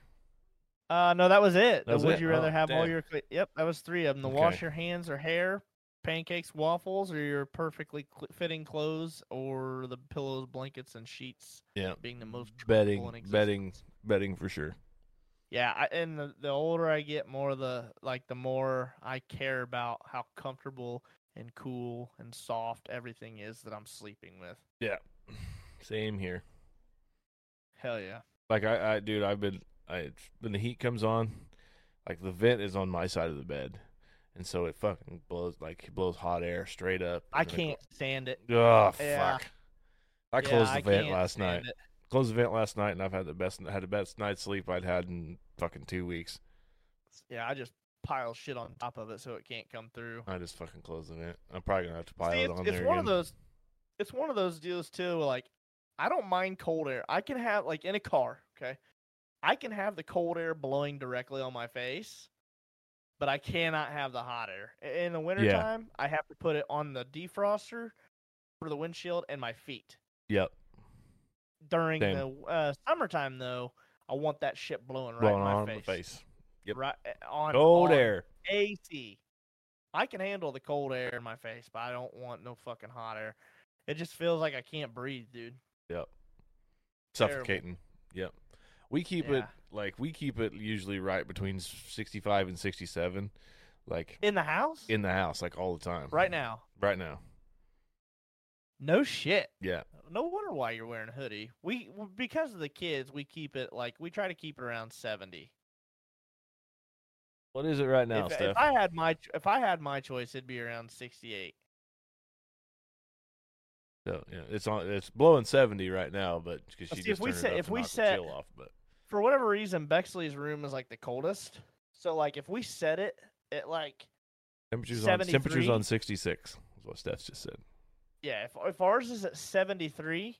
Uh, no, that was it. That was Would it? you rather Oh, have all your? cle- Yep, that was three of them. The Okay. wash your hands or hair, pancakes, waffles, or your perfectly cl- fitting clothes, or the pillows, blankets, and sheets Yeah. being the most Betting, in betting, betting for sure. Yeah, I, and the, the older I get, more the like the more I care about how comfortable and cool and soft everything is that I'm sleeping with. Yeah. <sighs> Same here. Hell yeah. Like I, I dude, I've been I when the heat comes on, like the vent is on my side of the bed. And so it fucking blows like it blows hot air straight up. I and then it can't stand it. Oh Yeah. fuck. I Yeah, closed the I vent last night. it. Closed the vent last night and I've had the best had the best night's sleep I'd had in fucking two weeks. Yeah, I just pile shit on top of it so it can't come through. I just fucking closed the vent. I'm probably gonna have to pile See, it it's, on it's there one again. of those. It's one of those deals too. Like, I don't mind cold air. I can have like in a car. Okay, I can have the cold air blowing directly on my face, but I cannot have the hot air. In the wintertime, I have to put it on the defroster for the windshield and my feet. Yep. During Same. the uh, summertime, though, I want that shit blowing right Blowing in my on face. the face. Yep. Right uh, on Cold on air. AC. I can handle the cold air in my face, but I don't want no fucking hot air. It just feels like I can't breathe, dude. Yep. Terrible. Suffocating. Yep. We keep it like we keep it usually right between 65 and 67 like In the house? in the house like all the time. right now. Right now. No shit. Yeah. No wonder why you're wearing a hoodie. We because of the kids, we keep it like we try to keep it around 70. What is it right now, if, Steph? if I had my if I had my choice, it'd be around 68. So, yeah, it's on it's blowing 70 right now, but But she see, if just we set- if we set- off, but For whatever reason, Bexley's room is like the coldest. So like if we set it at like temperatures on temperatures on 66 is what Steph just said. Yeah, if if ours is at seventy three,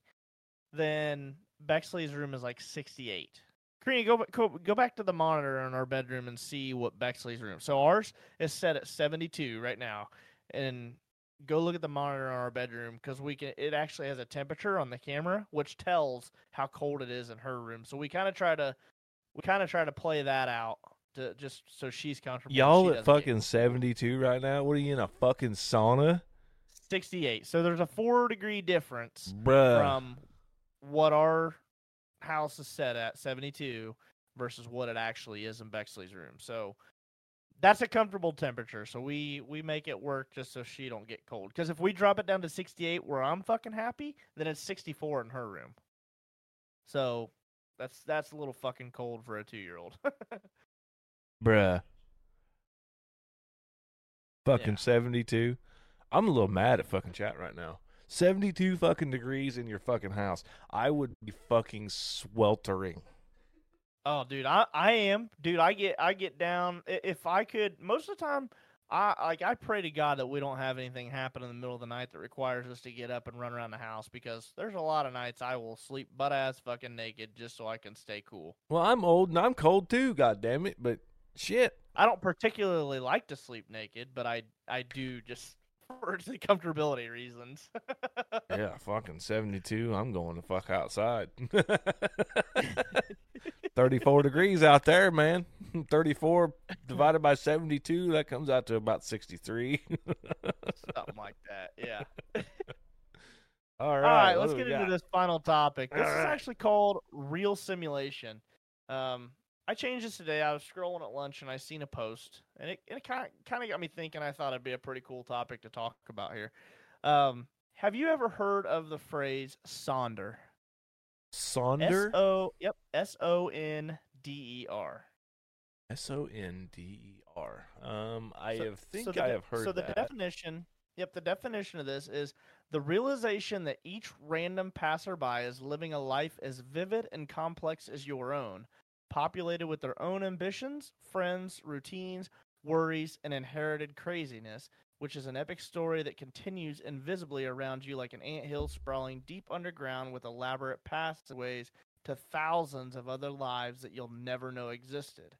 then Bexley's room is like sixty eight. Karina, go, go go back to the monitor in our bedroom and see what Bexley's room. So ours is set at seventy two right now, and go look at the monitor in our bedroom because we can. It actually has a temperature on the camera, which tells how cold it is in her room. So we kind of try to we kind of try to play that out to just so she's comfortable. Y'all she at fucking 72 right now? What are you in a fucking sauna? Sixty eight. So there's a four degree difference. Bruh. from what our house is set at 72 versus what it actually is in Bexley's room. So that's a comfortable temperature. So we we make it work just so she don't get cold. Because if we drop it down to 68 where I'm fucking happy, then it's 64 in her room. So that's that's a little fucking cold for a two year old. <laughs> Bruh. Fucking Yeah. 72. I'm a little mad at fucking chat right now. 72 fucking degrees in your fucking house. I would be fucking sweltering. Oh, dude, I I am, dude. I get I get down. If I could, most of the time, I like I pray to God that we don't have anything happen in the middle of the night that requires us to get up and run around the house because there's a lot of nights I will sleep butt ass fucking naked just so I can stay cool. Well, I'm old and I'm cold too, god damn it, but shit. I don't particularly like to sleep naked, but I I do just for the comfortability reasons. <laughs> Yeah, fucking 72. I'm going to fuck outside. <laughs> 34 degrees out there, man. 34 divided by 72, that comes out to about 63. Something like that. Yeah. <laughs> All right. All right, let's get into got? this final topic. This All is right. actually called real simulation. Um, I changed this today. I was scrolling at lunch and I seen a post, and it, it kind of kind of got me thinking. I thought it'd be a pretty cool topic to talk about here. Um, have you ever heard of the phrase sonder? Sonder? S O yep S O N D E R. S O N D E R. Um, I So- have think so the I have heard So the that. definition, yep, the definition of this is the realization that each random passerby is living a life as vivid and complex as your own, populated with their own ambitions, friends, routines, worries, and inherited craziness, which is an epic story that continues invisibly around you like an anthill sprawling deep underground with elaborate pathways to thousands of other lives that you'll never know existed.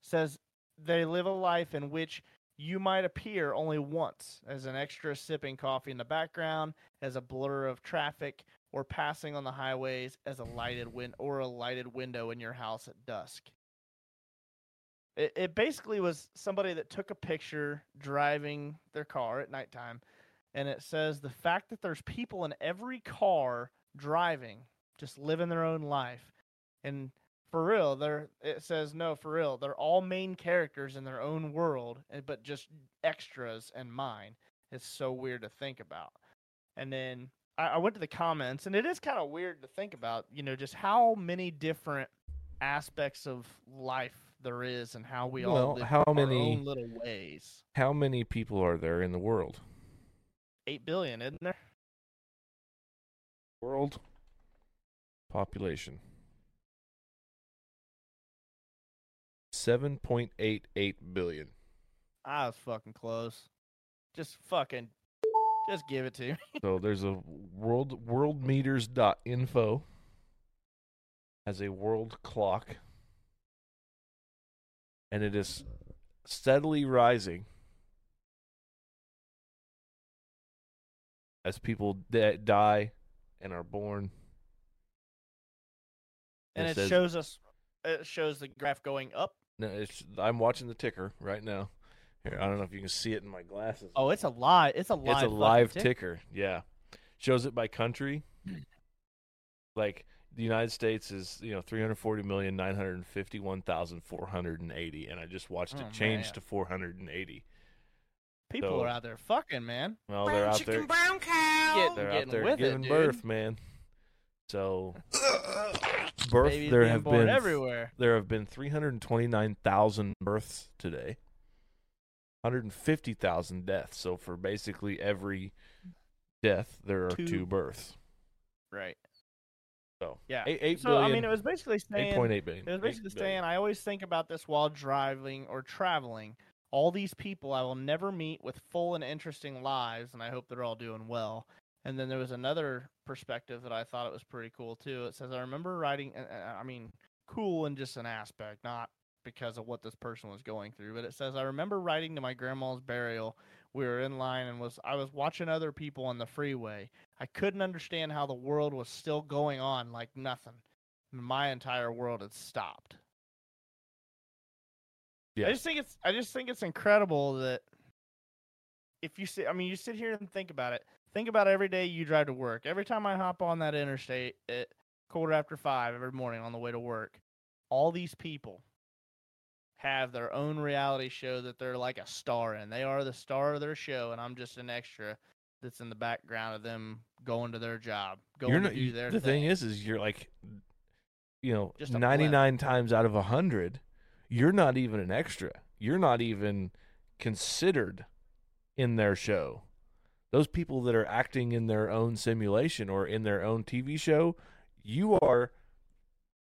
Says they live a life in which you might appear only once as an extra sipping coffee in the background, as a blur of traffic, or passing on the highways as a lighted win or a lighted window in your house at dusk. It, it basically was somebody that took a picture driving their car at nighttime, and it says the fact that there's people in every car driving, just living their own life, and for real they're it says no for real they're all main characters in their own world eh, but just extras in mine. It's so weird to think about. And then i, I went to the comments and it is kind of weird to think about you know just how many different aspects of life there is and how we all live how our many- own little ways How many people are there in the world? 8 billion isn't there World population. 7.88 billion. i was fucking close just fucking just give it to me <laughs> So there's a world worldmeters.info has a world clock and it is steadily rising as people da- die and are born. and It it says- shows us it shows the graph going up No, it's I'm watching the ticker right now. Here, I don't know if you can see it in my glasses. Oh, it's a live. It's a live. it's a live tick- ticker. Yeah, shows it by country. like the United States is you know three hundred forty million nine hundred fifty one thousand four hundred and eighty, and I just watched Oh, it change man. to four hundred and eighty. People So- are out there fucking man. Well, they're out there. brown cow. Get- They're getting out there with it, giving dude. birth, man. So birth Babies there have been everywhere. there have been 329,000 births today. 150,000 deaths. So for basically every death, there are two, Two. births. Right. So Yeah. eight, eight so I mean, it was basically saying. 8.8 billion. It was basically billion. saying. I always think about this while driving or traveling. All these people I will never meet with full and interesting lives, and I hope they're all doing well. And then there was another perspective that I thought it was pretty cool too. It says, "I remember writing. uh, I mean, cool in just an aspect, not because of what this person was going through. But it says, I remember writing to my grandma's burial. We were in line and was I was watching other people on the freeway. I couldn't understand how the world was still going on like nothing. My entire world had stopped. Yeah. I just think it's I just think it's incredible that if you sit I mean you sit here and think about it. Think about every day you drive to work. Every time I hop on that interstate at quarter after five every morning on the way to work, all these people have their own reality show that they're like a star in. They are the star of their show, and I'm just an extra that's in the background of them going to their job, going you're to not, do you- their the thing. thing is, is you're like, you know, Just a 99 times out of a hundred, you're not even an extra. You're not even considered in their show. Those people that are acting in their own simulation or in their own TV show, you are.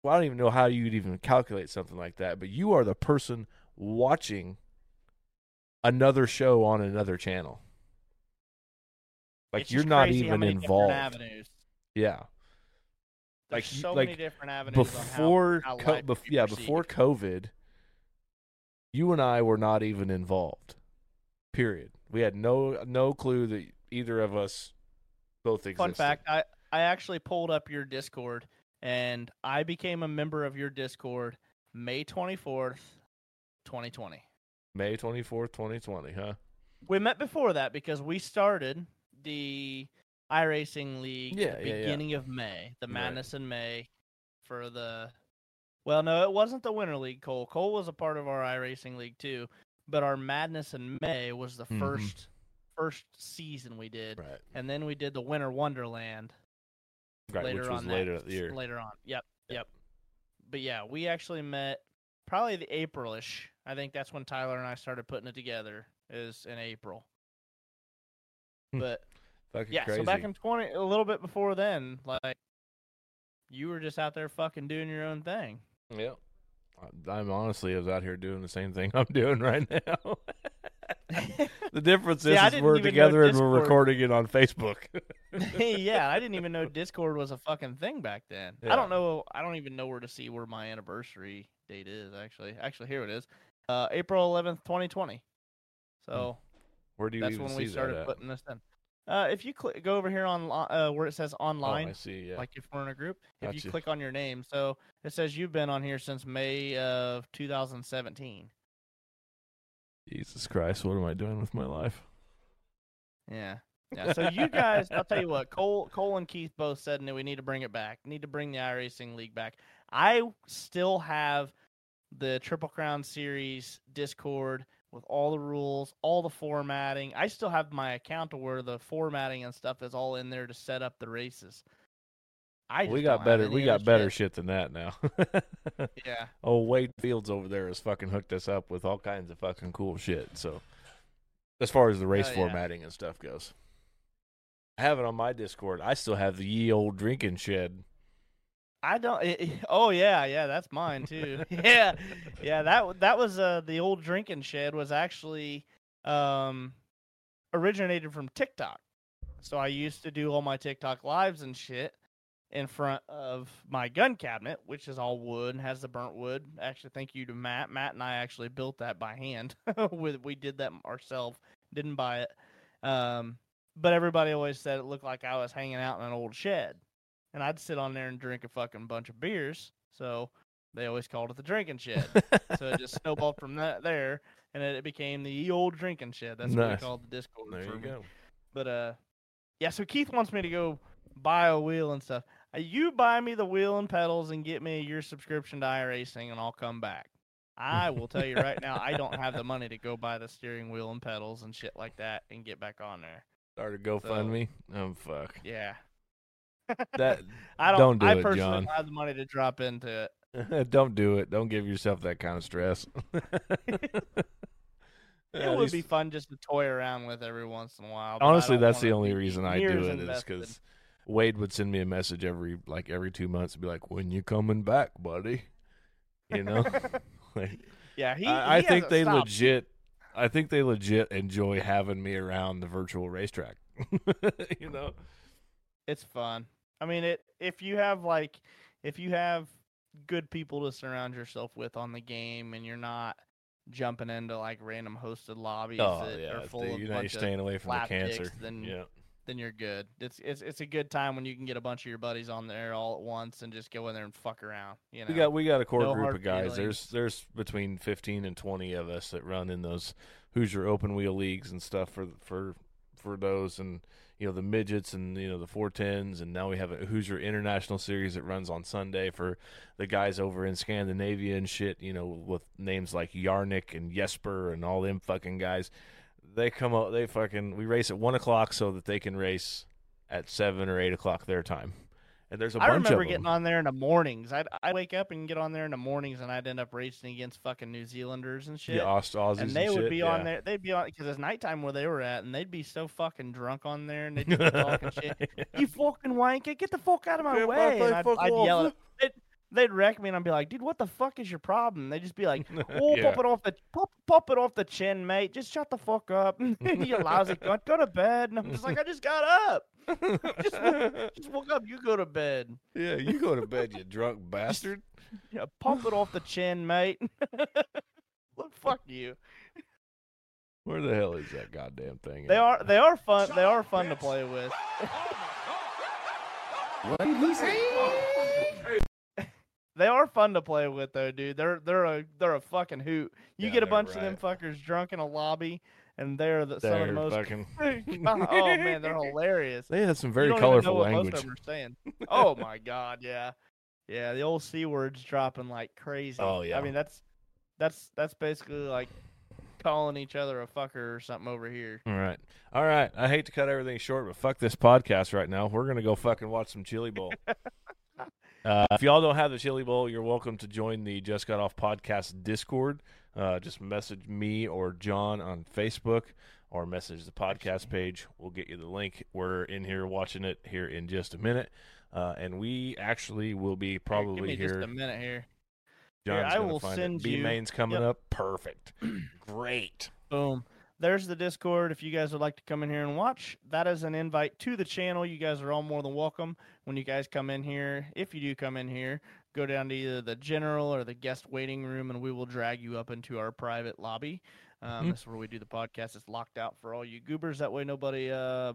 Well, I don't even know how you'd even calculate something like that, but you are the person watching another show on another channel. Like It's you're not even involved. Yeah. There's Like so like, many different avenues before how, how co- bef- yeah perceived. before covid you and i were not even involved period we had no no clue that either of us both existed Fun fact: I I actually pulled up your Discord, and I became a member of your Discord May twenty fourth, twenty twenty. may 24th 2020 huh We met before that because we started the iRacing League Yeah, yeah, yeah. beginning of May, the Right. Madness in May, for the. Well, no, it wasn't the Winter League. Cole Cole was a part of our iRacing League too, but our Madness in May was the Mhm. first first season we did, right and then we did the Winter Wonderland right later which was on later that, year Later on, yep, yep. But yeah, we actually met probably the Aprilish. I think that's when Tyler and I started putting it together. Is in April. Hmm. But yeah, crazy. so back in twenty, a little bit before then, like you were just out there fucking doing your own thing. I- i'm honestly I was out here doing the same thing <laughs> i'm doing right now <laughs> the difference See, is, is we're together and we're recording it on facebook <laughs> yeah, I didn't even know Discord was a fucking thing back then. I don't know. I don't even know where to see where my anniversary date is. Actually, actually, here it is, uh, April eleventh, twenty twenty. So where do you that's when we started putting this in. Uh, if you click, go over here on uh, where it says oh, online, i see yeah like if we're in a group, if Gotcha. you click on your name, so it says you've been on here since May of 2017. jesus christ what am i doing with my life Yeah. Yeah. So you guys, I'll tell you what, Cole, Cole and Keith both said that we need to bring it back. Need to bring the iRacing League back. I still have the Triple Crown Series Discord with all the rules, all the formatting. I still have my account to where the formatting and stuff is all in there to set up the races. I we got better we got better shit. shit than that now Yeah. <laughs> oh wade fields over there has fucking hooked us up with all kinds of fucking cool shit so as far as the race Oh, yeah. formatting and stuff goes i have it on my discord i still have the ye old drinking shed I don't. It, it- oh yeah, yeah, that's mine too. <laughs> yeah, yeah. That that was uh the old drinking shed was actually um originated from TikTok. So I used to do all my TikTok lives and shit in front of my gun cabinet, which is all wood and has the burnt wood. Actually, thank you to Matt. Matt and I actually built that by hand. <laughs> we we did that ourselves. Didn't buy it. Um, but everybody always said it looked like I was hanging out in an old shed and I'd sit on there and drink a fucking bunch of beers. So they always called it the drinking shed. <laughs> so it just snowballed from that there, and it became the old drinking shed. That's what we called the Discord. there you me. go But uh, yeah. So Keith wants me to go buy a wheel and stuff. Uh, you buy me the wheel and pedals and get me your subscription to iRacing, and I'll come back. I will tell you right now, I don't have the money to go buy the steering wheel and pedals and shit like that and get back on there. Start a GoFundMe. oh fuck. Yeah. That <laughs> I don't. Don't do I it, personally John. don't have the money to drop into it. <laughs> don't do it. Don't give yourself that kind of stress. <laughs> It would be fun just to toy around with every once in a while. honestly, that's the only reason I do it is because Wade would send me a message every like every two months and be like, "When you coming back, buddy?" You know. like, yeah, he. I, I think they stopped. legit. I think they legit enjoy having me around the virtual racetrack. you know. It's fun. I mean, it. If you have like, if you have good people to surround yourself with on the game, and you're not jumping into like random hosted lobbies Oh that yeah, are full dude, of you're not bunch of staying away from the cancer. then yeah. then you're good. It's it's it's a good time when you can get a bunch of your buddies on there all at once and just go in there and fuck around. You know, We got we got a core No group of guys. feelings. There's there's between fifteen and twenty of us that run in those Hoosier open wheel leagues and stuff for for for those, and you know the midgets and you know the 410s and now we have a Hoosier International Series that runs on Sunday for the guys over in Scandinavia and shit, you know, with names like Yarnick and Jesper and all them fucking guys. They come out they fucking we race at one o'clock so that they can race at seven or eight o'clock their time. And there's a I bunch remember getting on there in the mornings. I'd I'd wake up and get on there in the mornings, and I'd end up racing against fucking New Zealanders and shit. Yeah, Aust- Aussies and they would shit, be yeah. on there. They'd be on because it's nighttime where they were at, and they'd be so fucking drunk on there, and they'd be talking shit. <laughs> You fucking wanker, get the fuck out of my way! And I'd, I'd yell. At, they'd, they'd wreck me, and I'd be like, "Dude, what the fuck is your problem?" They'd just be like, <laughs> "Oh, Yeah. pop it off the pop, pop it off the chin, mate. Just shut the fuck up, <laughs> you lousy cunt. Go to bed." And I'm just like, "I just got up. <laughs> just, woke, just woke up. You go to bed. Yeah, you go to bed, you drunk bastard. Yeah, pop it off the chin, mate. well, fuck you. Where the hell is that goddamn thing? They at? are they are fun. They are fun to play with. What did he say? They are fun to play with though, dude. They're they're a they're a fucking hoot. You Yeah, get a they're bunch of them fuckers drunk in a lobby, and they're the, some of the most. fucking. <laughs> oh man, they're <laughs> hilarious. They have some very don't even know colorful language. of them are saying. Oh my god, yeah, yeah. The old c words dropping like crazy. Oh, yeah. I mean that's that's that's basically like calling each other a fucker or something over here. All right, all right. I hate to cut everything short, but fuck this podcast right now. We're gonna go fucking watch some Chili Bowl. <laughs> uh, if y'all don't have the Chili Bowl, you're welcome to join the Just Got Off Podcast Discord. Uh, just message me or John on Facebook, or message the podcast page. We'll get you the link. We're in here watching it here in just a minute, uh, and we actually will be Here, probably give me here. just a minute here. Here, I will find send it. B main's coming Yep. up. Perfect. <clears throat> Great. Boom. There's the Discord. If you guys would like to come in here and watch, that is an invite to the channel. You guys are all more than welcome when you guys come in here. If you do come in here, go down to either the general or the guest waiting room, and we will drag you up into our private lobby. Um, Mhm. This is where we do the podcast. It's locked out for all you goobers. That way, nobody, uh,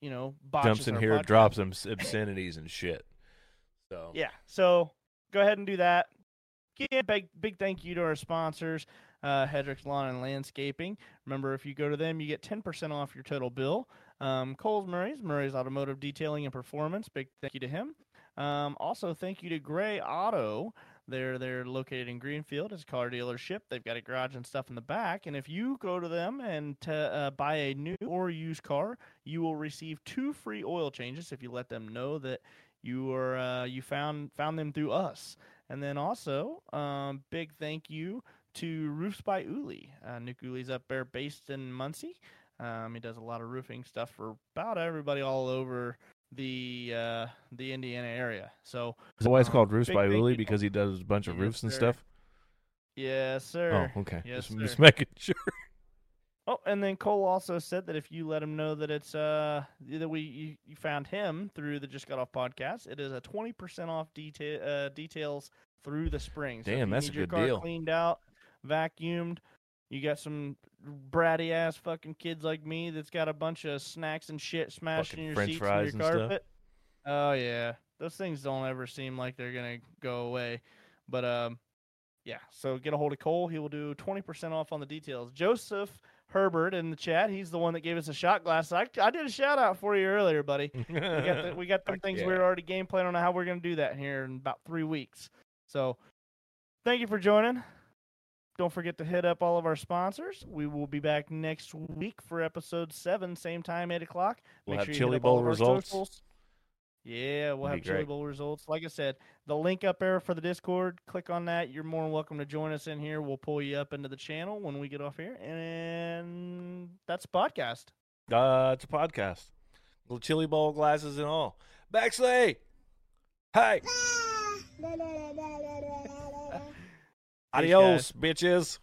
you know, Jumps in here, podcast. drops some <laughs> obscenities and shit. So Yeah. So go ahead and do that. Again, big big thank you to our sponsors, uh, Hedrick's Lawn and Landscaping. Remember, if you go to them, you get ten percent off your total bill. Um, Coles Murray's, Murray's Automotive Detailing and Performance. Big thank you to him. Um, also, thank you to Gray Auto. They're they're located in Greenfield. It's a car dealership. They've got a garage and stuff in the back. And if you go to them and uh, buy a new or used car, you will receive two free oil changes if you let them know that you are uh, you found found them through us. And then also, um, big thank you to Roofs by Ooley. Uh, Nick Ooley's up there, based in Muncie. Um, he does a lot of roofing stuff for about everybody all over the uh, the Indiana area. So Is that why it's um, called Roofs big by Ooley? Because he does a bunch of Yes, roofs and sir. stuff? yes, sir. Oh, okay. Yes, just, just making <laughs> sure. Oh, and then Cole also said that if you let him know that it's uh that we you, you found him through the Just Got Off podcast, it is a twenty percent off detail uh, details through the spring. So Damn, you that's a good deal. Cleaned out, vacuumed. You got some bratty ass fucking kids like me that's got a bunch of snacks and shit smashed Fucking in your french seats and your carpet. Oh yeah, those things don't ever seem like they're gonna go away. But um, yeah. So get a hold of Cole. He will do twenty percent off on the details. Joseph Herbert in the chat. He's the one that gave us a shot glass. I, I did a shout out for you earlier, buddy. <laughs> We got the, we got some things yeah. we are already game planning on how we're gonna do that here in about three weeks. So thank you for joining. Don't forget to hit up all of our sponsors. We will be back next week for episode seven, same time, eight o'clock. We'll Make have sure you Chili hit up all Bowl results. socials. Yeah, we'll That'd have be Chili great. Bowl results. Like I said, the link up there for the Discord. Click on that. You're more than welcome to join us in here. We'll pull you up into the channel when we get off here, and that's the podcast. Uh, it's a podcast. Little chili bowl glasses and all. Baxley! Hey! <laughs> Adios, bitches!